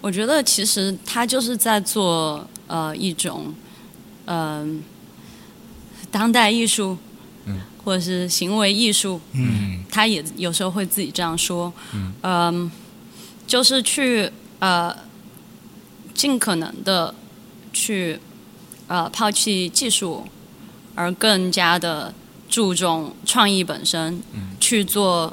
我觉得其实他就是在做呃一种嗯、当代艺术，嗯，或者是行为艺术，嗯他也有时候会自己这样说，嗯嗯，就是去呃尽可能的去呃抛弃技术，而更加的注重创意本身，去做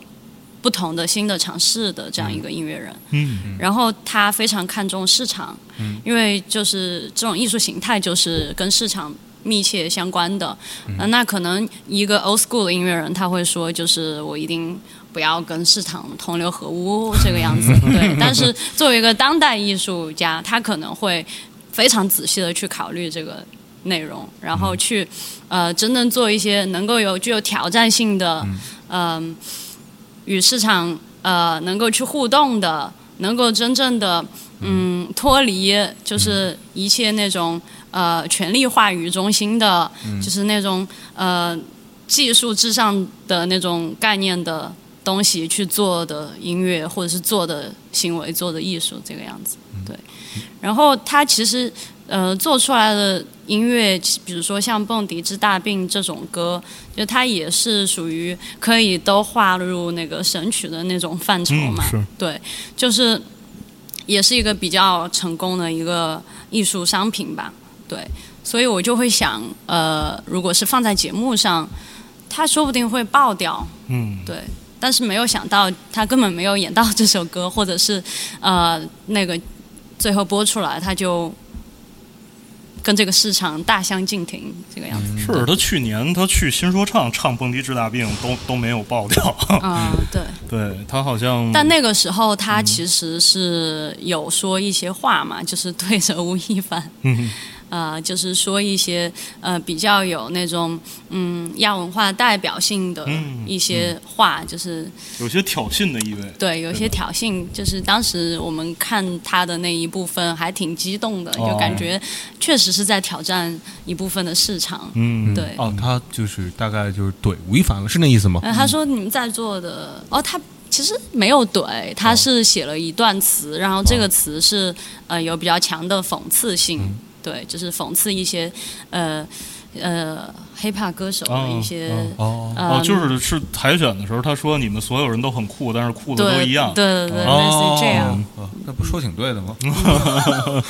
不同的新的尝试的这样一个音乐人。嗯。然后他非常看重市场，因为就是这种艺术形态就是跟市场密切相关的。呃那可能一个 old school 的音乐人他会说，就是我一定不要跟市场同流合污这个样子。对，但是作为一个当代艺术家，他可能会非常仔细的去考虑这个内容，然后去呃真正做一些能够有具有挑战性的，嗯、与市场呃能够去互动的，能够真正的嗯。脱离就是一切那种呃权力话语中心的，就是那种呃技术至上的那种概念的东西去做的音乐，或者是做的行为、做的艺术这个样子。对，然后他其实呃做出来的音乐，比如说像《蹦迪之大病》这种歌，就它也是属于可以都划入那个神曲的那种范畴嘛。对，就是也是一个比较成功的一个艺术商品吧。对，所以我就会想，呃，如果是放在节目上，它说不定会爆掉。嗯对，但是没有想到他根本没有演到这首歌，或者是呃那个最后播出来，他就跟这个市场大相径庭，这个样子。是他去年他去新说唱唱《蹦迪治大病》都都没有爆掉，啊、对。对他好像但那个时候他其实是有说一些话嘛，就是对着吴亦凡，嗯呃，就是说一些呃比较有那种嗯亚文化代表性的嗯一些话，就是有些挑衅的意味。对有些挑衅，就是当时我们看他的那一部分还挺激动的，哦就感觉确实是在挑战一部分的市场。嗯，对，哦，他就是大概就是怼吴亦凡了，是那意思吗？呃，他说你们在座的哦，他其实没有怼，他是写了一段词，然后这个词是呃有比较强的讽刺性，对，就是讽刺一些呃呃 hiphop 歌手的一些、哦，就是是海选的时候，他说你们所有人都很酷，但是酷的都一样。对对对，哦类似于这样。哦那不说挺对的吗？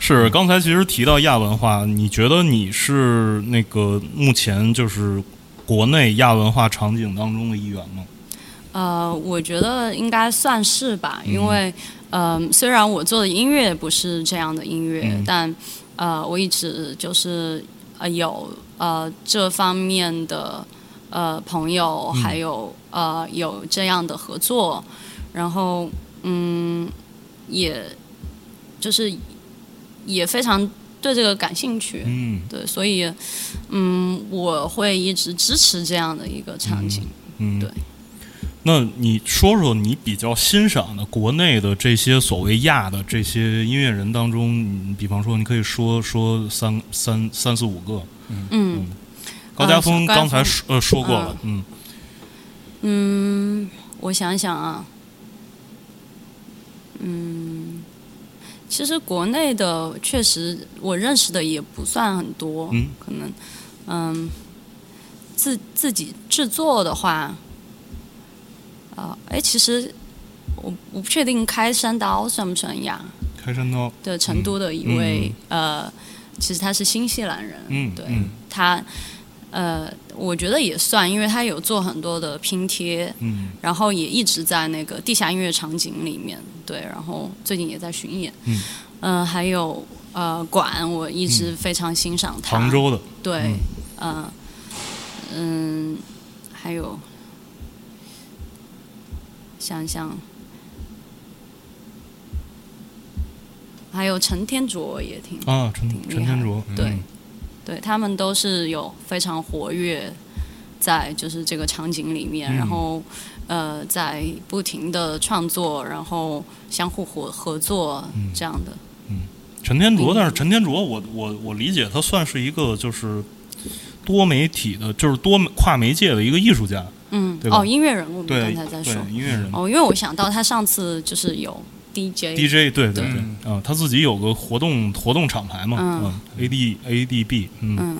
是刚才其实提到亚文化，你觉得你是那个目前就是国内亚文化场景当中的一员吗？呃，我觉得应该算是吧，因为嗯、虽然我做的音乐不是这样的音乐，嗯但呃，我一直就是呃有呃这方面的呃朋友，还有呃有这样的合作，然后嗯，也就是也非常对这个感兴趣，嗯对，所以嗯，我会一直支持这样的一个场景。嗯，对。那你说说你比较欣赏的国内的这些所谓亚的这些音乐人当中，你比方说你可以说说三三三四五个。嗯。高家峰高家峰刚才说呃说过了，嗯。嗯，我想想啊，嗯，其实国内的确实我认识的也不算很多，嗯。可能嗯自自己制作的话，啊、哎，其实我我不确定开山刀算不算亚，开山刀，对，成都的一位、呃，其实他是新西兰人，对、嗯。嗯他呃，我觉得也算，因为他有做很多的拼贴，嗯。然后也一直在那个地下音乐场景里面，对，然后最近也在巡演，嗯，呃，还有呃管，我一直非常欣赏他，杭州的，对，嗯。嗯，还有想想，还有陈天卓也挺啊，陈陈天卓，对嗯。对他们都是有非常活跃在就是这个场景里面，嗯。然后呃在不停的创作，然后相互合合作嗯。这样的。陈天卓，嗯但是陈天卓，我我我理解他算是一个就是多媒体的，就是多跨媒介的一个艺术家，嗯哦，音乐人我们刚才在说，音乐人。哦，因为我想到他上次就是有 DJ，, DJ，对对对对，啊，他自己有个活动活动厂牌嘛，嗯。嗯，AD ADB，嗯，嗯，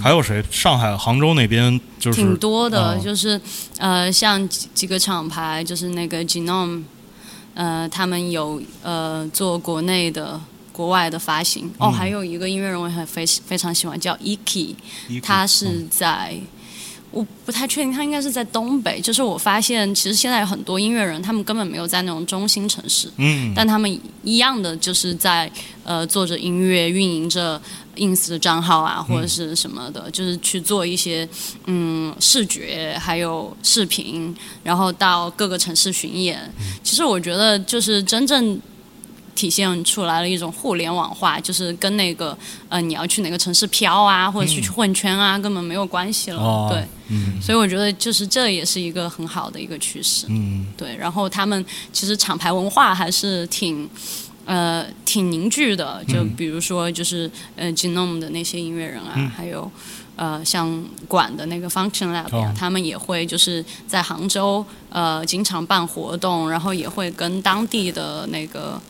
还有谁？上海、杭州那边就是挺多的，啊。就是呃，像几几个厂牌，就是那个 Genome，呃，他们有呃做国内的、国外的发行。哦，嗯。还有一个音乐人我很非非常喜欢，叫 Eki，他是在。我不太确定，他应该是在东北。就是我发现，其实现在有很多音乐人，他们根本没有在那种中心城市，嗯，但他们一样的就是在呃做着音乐，运营着 ins 的账号啊，或者是什么的，就是去做一些嗯视觉还有视频，然后到各个城市巡演。其实我觉得就是真正。体现出来了一种互联网化，就是跟那个呃你要去哪个城市飘啊，或者是去混圈啊，根本没有关系了。哦对，嗯所以我觉得就是这也是一个很好的一个趋势。嗯对，然后他们其实厂牌文化还是挺。呃，挺凝聚的，就比如说，就是、呃，Genome 的那些音乐人啊，嗯还有呃，像管的那个 Function Lab 他们也会就是在杭州呃经常办活动，然后也会跟当地的那个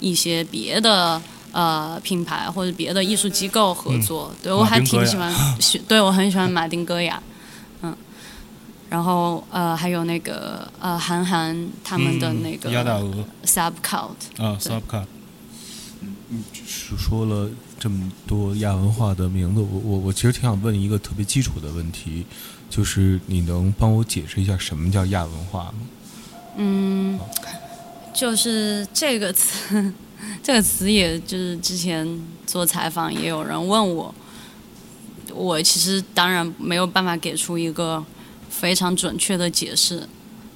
一些别的呃品牌或者别的艺术机构合作。对我还挺喜欢，喜对我很喜欢马丁戈雅，嗯，然后呃还有那个呃韩寒他们的那个嗯鸭大鹅。Subcult，啊，Subcut，说说了这么多亚文化的名字，我我我其实挺想问一个特别基础的问题，就是你能帮我解释一下什么叫亚文化吗？嗯，就是这个词，这个词也就是之前做采访也有人问我，我其实当然没有办法给出一个非常准确的解释，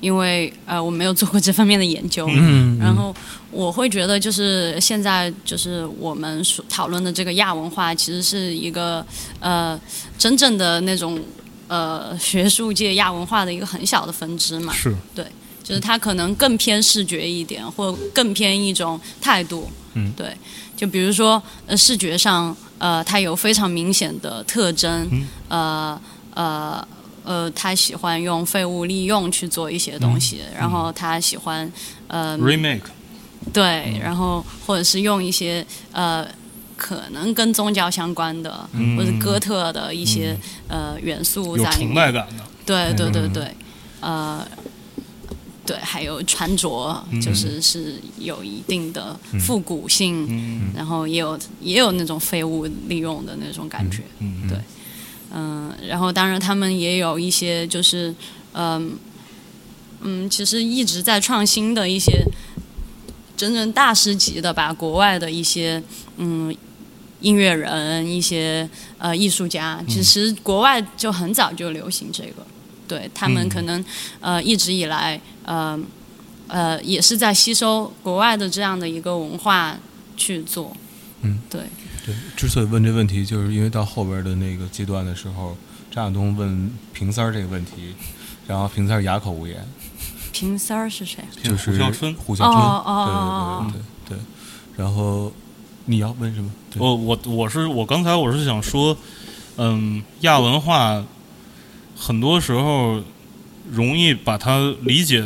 因为呃我没有做过这方面的研究。嗯然后我会觉得，就是现在就是我们所讨论的这个亚文化，其实是一个呃真正的那种呃学术界亚文化的一个很小的分支嘛。是就是它可能更偏视觉一点，或更偏一种态度。嗯，对。就比如说，呃，视觉上，呃，它有非常明显的特征，嗯呃呃呃，他喜欢用废物利用去做一些东西，然后他喜欢，呃，remake，对，然后或者是用一些呃。可能跟宗教相关的，嗯或者哥特的一些、呃元素在里面。崇拜感的，对对对嗯对，呃，对，还有穿着，就是是有一定的复古性，嗯。然后也有也有那种废物利用的那种感觉，嗯对。嗯、然后当然他们也有一些就是嗯嗯，其实一直在创新的一些真正大师级的吧，国外的一些嗯。音乐人、一些呃艺术家，其实国外就很早就流行这个，对他们嗯。可能、呃一直以来呃呃也是在吸收国外的这样的一个文化去做，嗯，对，对，之所以问这问题，就是因为到后边的那个阶段的时候，张亚东问平三儿这个问题，然后平三儿哑口无言，平三儿是谁？就是胡啸春胡啸春，哦哦哦对对对对对，然后你要问什么？对。我我我是我刚才我是想说，嗯，亚文化很多时候容易把它理解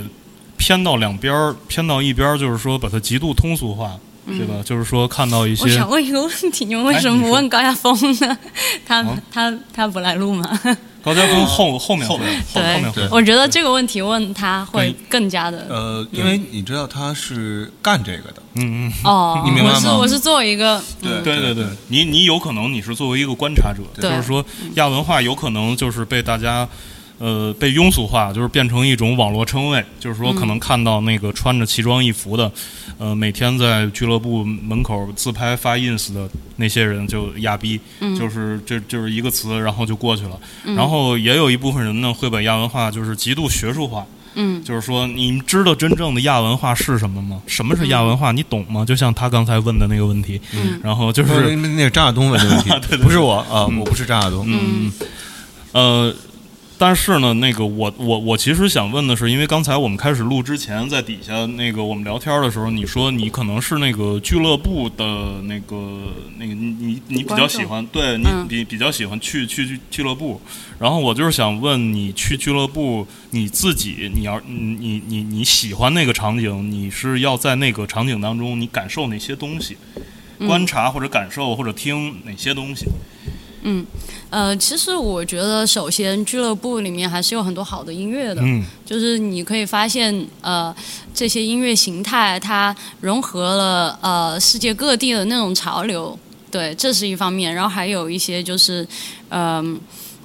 偏到两边儿，偏到一边儿，就是说把它极度通俗化，对吧？就是说看到一些我想问一个问题，你们为什么不问高亚峰呢？他、哦他他不来录吗？高家峰后后面后面后后面对，我觉得这个问题问他会更加的呃，因为你知道他是干这个的，嗯嗯，哦，你明白吗？我是我是作为一个对对对对，你你有可能你是作为一个观察者，对。就是说亚文化有可能就是被大家。呃，被庸俗化，就是变成一种网络称谓，就是说，可能看到那个穿着奇装异服的，呃，每天在俱乐部门口自拍发 ins 的那些人就亚逼，就是这就是一个词，然后就过去了。然后也有一部分人呢，会把亚文化就是极度学术化，嗯，就是说，你知道真正的亚文化是什么吗？什么是亚文化？你懂吗？就像他刚才问的那个问题，嗯。然后就是是那个张亚东问的问题，对对不是我啊，我不是张亚东，嗯。呃，但是呢，那个我我我其实想问的是，因为刚才我们开始录之前，在底下那个我们聊天的时候，你说你可能是那个俱乐部的那个那个你你你比较喜欢，对你嗯比比较喜欢去去俱乐部，然后我就是想问你去俱乐部，你自己你要你你你你喜欢那个场景，你是要在那个场景当中你感受哪些东西？观察或者感受或者听哪些东西？呃，其实我觉得，首先俱乐部里面还是有很多好的音乐的，嗯就是你可以发现，呃，这些音乐形态它融合了呃世界各地的那种潮流，对，这是一方面。然后还有一些就是，嗯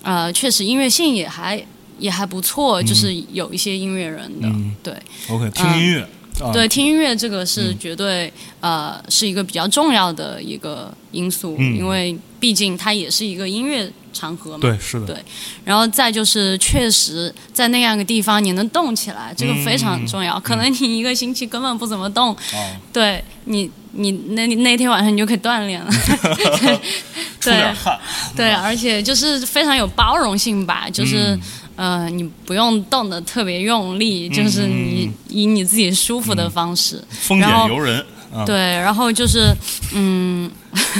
呃确实音乐性也还也还不错，就是有一些音乐人的，嗯对。，OK，听音乐。啊。对，听音乐这个是绝对、呃是一个比较重要的一个因素，嗯。因为毕竟它也是一个音乐场合嘛。对，是的，对。然后再就是，确实在那样一个地方你能动起来，这个非常重要。可能你一个星期根本不怎么动，哦，对你，你那那天晚上你就可以锻炼了。出点汗，对，而且就是非常有包容性吧，就是、呃，你不用动的特别用力，就是你以你自己舒服的方式。丰然后俭由人啊，对，然后就是嗯，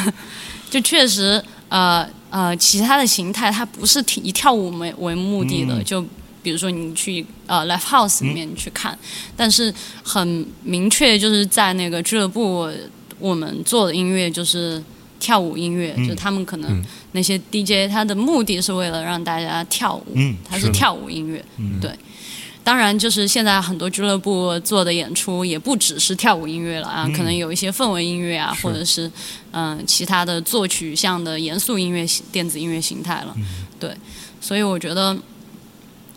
就确实呃呃，其他的形态它不是以跳舞为为目的的，嗯就比如说你去呃 live house 里面去看，但是很明确就是在那个俱乐部，我们做的音乐就是。跳舞音乐，嗯。就他们可能嗯。那些 DJ，他的目的是为了让大家跳舞，嗯是跳舞音乐，嗯。对。当然，就是现在很多俱乐部做的演出也不只是跳舞音乐了啊，可能有一些氛围音乐啊，或者是嗯、其他的作曲向的严肃音乐形电子音乐形态了。对，所以我觉得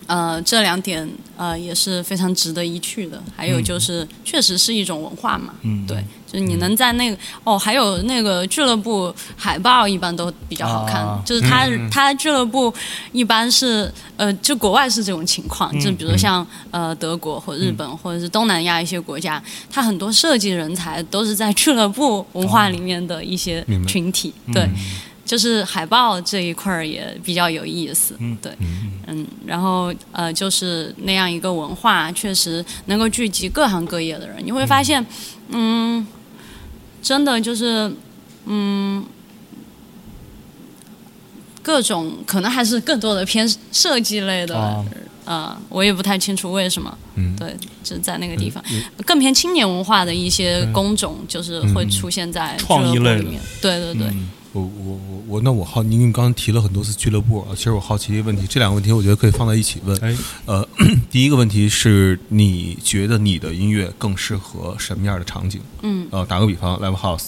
呃这两点呃也是非常值得一去的。还有就是，确实是一种文化嘛。嗯，对，就是你能在那个哦，还有那个俱乐部海报一般都比较好看，啊就是它、它俱乐部一般是呃，就国外是这种情况，就比如像呃德国或日本、或者是东南亚一些国家，它很多设计人才都是在俱乐部文化里面的一些群体，对。就是海报这一块儿也比较有意思，嗯对，嗯，然后呃，就是那样一个文化，确实能够聚集各行各业的人。你会发现，嗯，真的就是，嗯，各种可能还是更多的偏设计类的，啊。呃，我也不太清楚为什么。嗯。对，就在那个地方，更偏青年文化的一些工种，就是会出现在俱创意类的。乐部里面。对对对，我我，那我好，您您刚刚提了很多次俱乐部啊，其实我好奇一个问题，这两个问题我觉得可以放在一起问。哎，呃，第一个问题是你觉得你的音乐更适合什么样的场景？嗯，呃，打个比方，live house，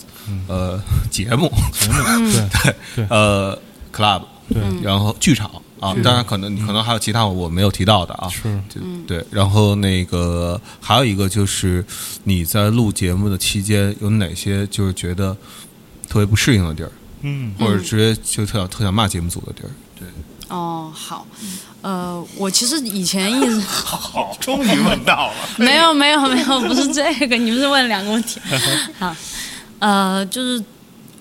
呃，节目，节目对对呃，club，对然后剧场啊，当然可能你可能还有其他我没有提到的啊，是对，然后那个还有一个就是你在录节目的期间有哪些就是觉得特别不适应的地儿，嗯或者直接就特想特想骂节目组的地儿？对，哦，好，呃，我其实以前一直好，终于问到了。没有没有没有，不是这个，你不是问两个问题？好，呃，就是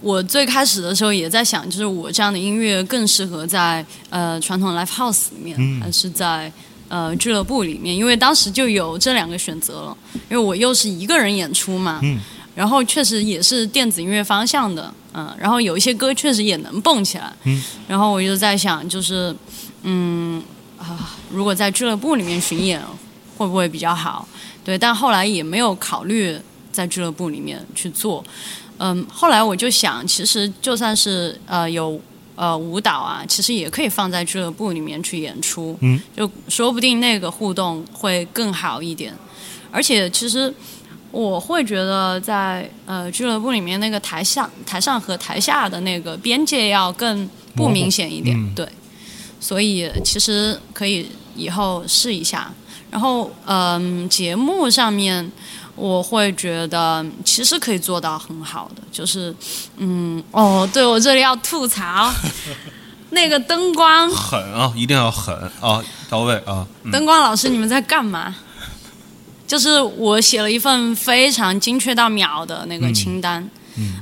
我最开始的时候也在想，就是我这样的音乐更适合在呃传统 live house 里面，嗯还是在呃俱乐部里面？因为当时就有这两个选择了，因为我又是一个人演出嘛，嗯然后确实也是电子音乐方向的，嗯，然后有一些歌确实也能蹦起来，嗯，然后我就在想，就是嗯啊，如果在俱乐部里面巡演会不会比较好？对，但后来也没有考虑在俱乐部里面去做。嗯，后来我就想，其实就算是呃有呃舞蹈啊，其实也可以放在俱乐部里面去演出，嗯，就说不定那个互动会更好一点。而且其实我会觉得在呃俱乐部里面那个台上台上和台下的那个边界要更不明显一点，嗯对，所以其实可以以后试一下。然后嗯、节目上面我会觉得其实可以做到很好的，就是嗯哦，对我这里要吐槽 那个灯光。狠啊，一定要狠啊，到位啊。嗯灯光老师，你们在干嘛？就是我写了一份非常精确到秒的那个清单，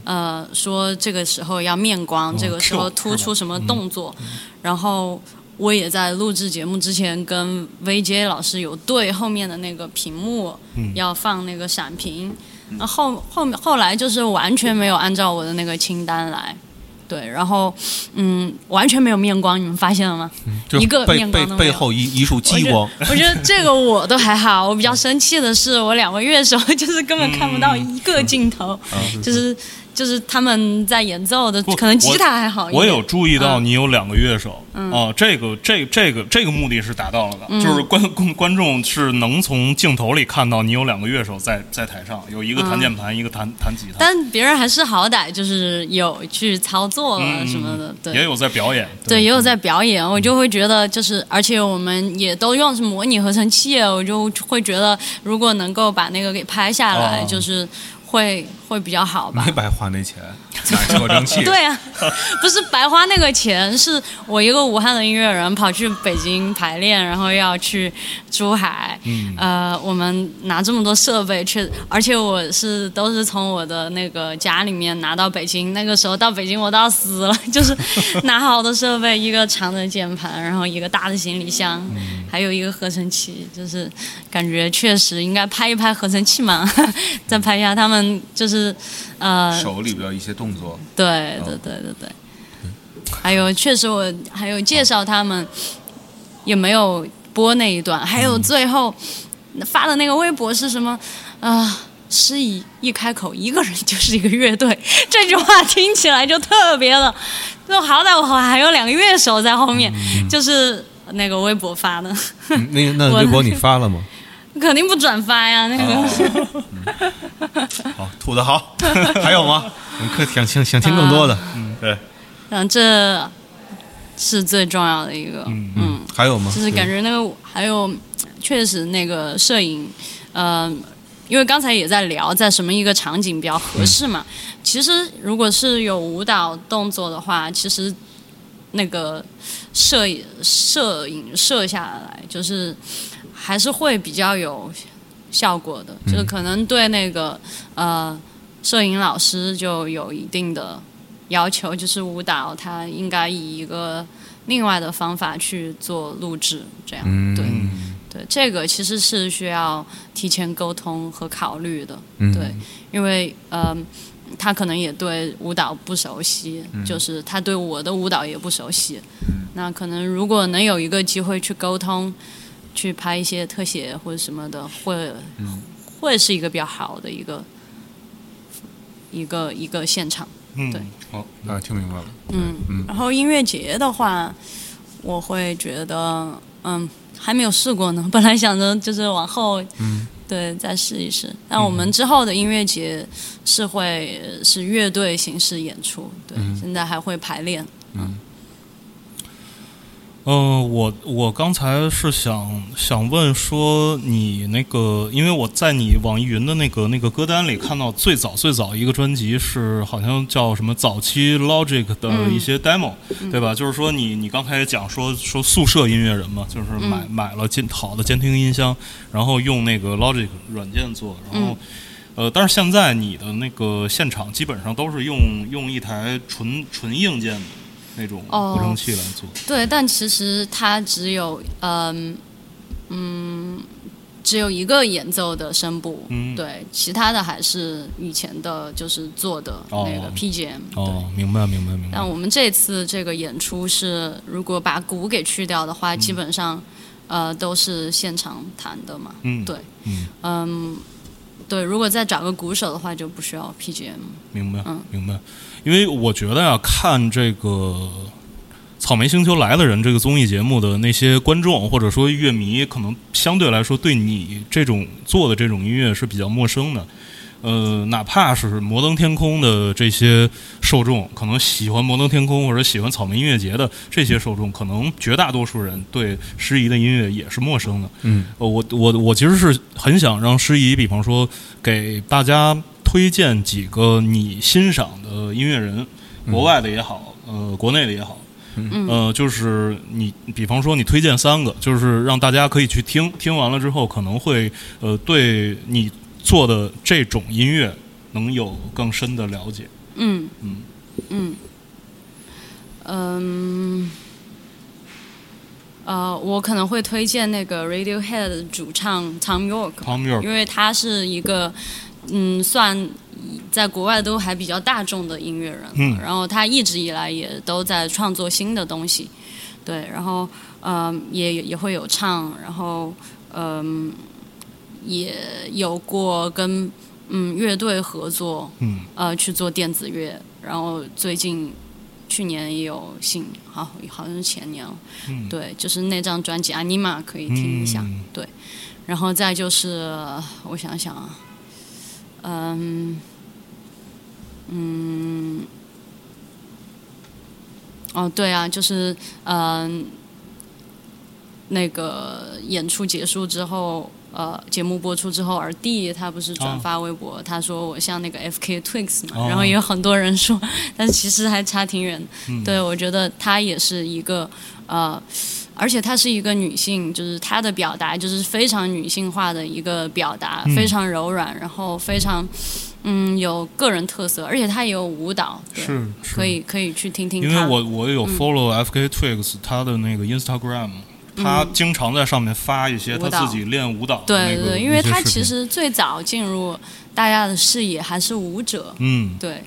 呃，说这个时候要面光，这个时候突出什么动作，然后我也在录制节目之前跟 VJ 老师有对后面的那个屏幕要放那个闪屏，那后后面后来就是完全没有按照我的那个清单来。对，然后，嗯，完全没有面光，你们发现了吗？就一个面光都没有背后一一束激光，我觉得这个我都还好，我比较生气的是，我两个乐手就是根本看不到一个镜头，就是就是他们在演奏的，可能吉他还好一点。我有注意到嗯。你有两个乐手，哦，这个这这个这个目的是达到了的，嗯。就是观观观众是能从镜头里看到你有两个乐手在在台上，有一个弹键盘，一个弹弹吉他，嗯但别人还是好歹就是有去操作了什么的，对。也有在表演，对，也有在表演，我就会觉得就是，而且我们也都用是模拟合成器，我就会觉得，如果能够把那个给拍下来，哦就是会会比较好吧没。白花那钱，对啊，不是白花那个钱，是我一个武汉的音乐人跑去北京排练，然后要去珠海，嗯。呃，我们拿这么多设备去，而且我是都是从我的那个家里面拿到北京，那个时候到北京我都要死了，就是拿好的设备，一个长的键盘，然后一个大的行李箱，嗯。还有一个合成器，就是感觉确实应该拍一拍合成器嘛，再拍一下他们就是呃手里边一些动作，对对对对对，还有确实我还有介绍他们，也没有播那一段，还有最后发的那个微博是什么啊？诗怡一开口，一个人就是一个乐队，这句话听起来就特别的，就好歹我还有两个乐手在后面，就是那个微博发的，嗯那那微博你发了吗？肯定不转发呀，那个。好，吐的好，还有吗？我们可想听想听更多的，嗯，对，嗯，这是最重要的一个，嗯还有吗？就是感觉那个还有，确实那个摄影，呃，因为刚才也在聊，在什么一个场景比较合适嘛。其实如果是有舞蹈动作的话，其实那个摄影摄影摄下来，就是还是会比较有效果的，就是可能对那个呃摄影老师就有一定的要求，就是舞蹈它应该以一个另外的方法去做录制，这样、嗯，对对，这个其实是需要提前沟通和考虑的，嗯。对，因为呃，他可能也对舞蹈不熟悉，就是他对我的舞蹈也不熟悉，那可能如果能有一个机会去沟通，去拍一些特写或者什么的，会、会是一个比较好的一个一个一个现场。嗯，对好，啊，听明白了，嗯，嗯然后音乐节的话，我会觉得，嗯，还没有试过呢。本来想着就是往后，嗯，对，再试一试。但我们之后的音乐节是会是乐队形式演出，对，嗯现在还会排练。呃，我我刚才是想想问说，你那个，因为我在你网易云的那个那个歌单里看到最早最早一个专辑是好像叫什么早期 Logic 的一些 demo，、对吧？就是说你你刚才也讲说说宿舍音乐人嘛，就是买、买了监好的监听音箱，然后用那个 Logic 软件做，然后。呃，但是现在你的那个现场基本上都是用用一台纯纯硬件的那种哦合成器来做。对，但其实它只有，嗯嗯，只有一个演奏的声部，嗯对，其他的还是以前的，就是做的哦那个 PGM，、对。哦，明白明白明白。但我们这次这个演出是，如果把鼓给去掉的话，基本上，呃，都是现场弹的嘛。嗯，对，嗯，嗯，对，如果再找个鼓手的话，就不需要 PGM。明白嗯明白。因为我觉得啊、看这个草莓星球来的人》这个综艺节目的那些观众或者说乐迷，可能相对来说对你这种做的这种音乐是比较陌生的。呃，哪怕是摩登天空的这些受众，可能喜欢摩登天空或者喜欢草莓音乐节的这些受众，可能绝大多数人对诗怡的音乐也是陌生的。嗯，呃，我我我其实是很想让诗怡，比方说给大家推荐几个你欣赏的音乐人，国外的也好，呃，国内的也好。嗯。呃，就是你，比方说你推荐三个，就是让大家可以去听，听完了之后可能会呃对你做的这种音乐能有更深的了解。嗯。嗯。嗯。嗯。呃，我可能会推荐那个 Radiohead 的主唱 Tom York，Tom York，因为他是一个嗯，算在国外都还比较大众的音乐人，嗯。然后他一直以来也都在创作新的东西，对，然后嗯、也也会有唱，然后嗯、也有过跟嗯乐队合作，嗯。呃去做电子乐，然后最近去年也有新，好好像是前年了，嗯，对，就是那张专辑《Anima》可以听一下，嗯。对，然后再就是我想想啊，嗯嗯，哦对啊，就是嗯、那个演出结束之后。呃，节目播出之后，而弟他不是转发微博，他说我像那个 FK Twigs 嘛，哦然后也有很多人说，但是其实还差挺远对，我觉得他也是一个呃，而且她是一个女性，就是她的表达就是非常女性化的一个表达，嗯。非常柔软，然后非常嗯有个人特色，而且她也有舞蹈，对是是。可以可以去听听因。为我我有嗯。follow FK Twigs 他的那个 Instagram，他经常在上面发一些他嗯舞蹈自己练舞蹈的对那个对对，因为她其实最早进入大家的视野还是舞者，嗯，对，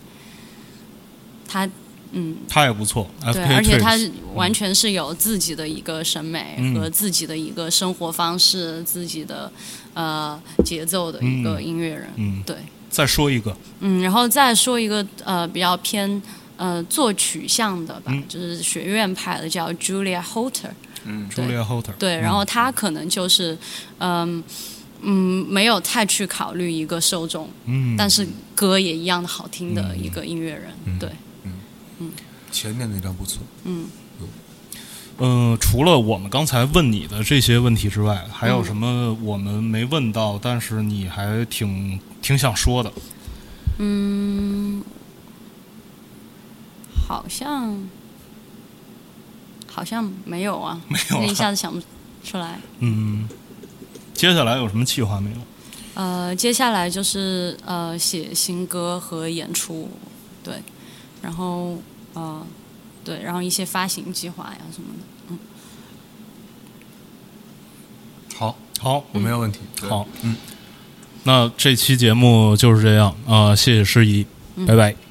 她嗯。他也不错对，而且他是完全是有自己的一个审美嗯。和自己的一个生活方式、自己的呃节奏的一个嗯。音乐人。嗯，对，再说一个，嗯，然后再说一个呃比较偏呃作曲向的吧，嗯。就是学院派的叫 Julia Holter。嗯。Julia Holter，对，然后他可能就是嗯。嗯，没有太去考虑一个受众，嗯，但是歌也一样的好听的一个音乐人，嗯。对，前面那张不错，嗯，嗯，除了我们刚才问你的这些问题之外，还有嗯什么我们没问到，但是你还挺挺想说的？嗯，好像好像没有啊，没有一。下子想不出来。嗯，接下来有什么计划没有？呃，接下来就是呃写新歌和演出，对，然后呃对，然后一些发行计划呀什么的。嗯好，好，我没有问题。对好，嗯，那这期节目就是这样啊、谢谢诗怡，拜拜。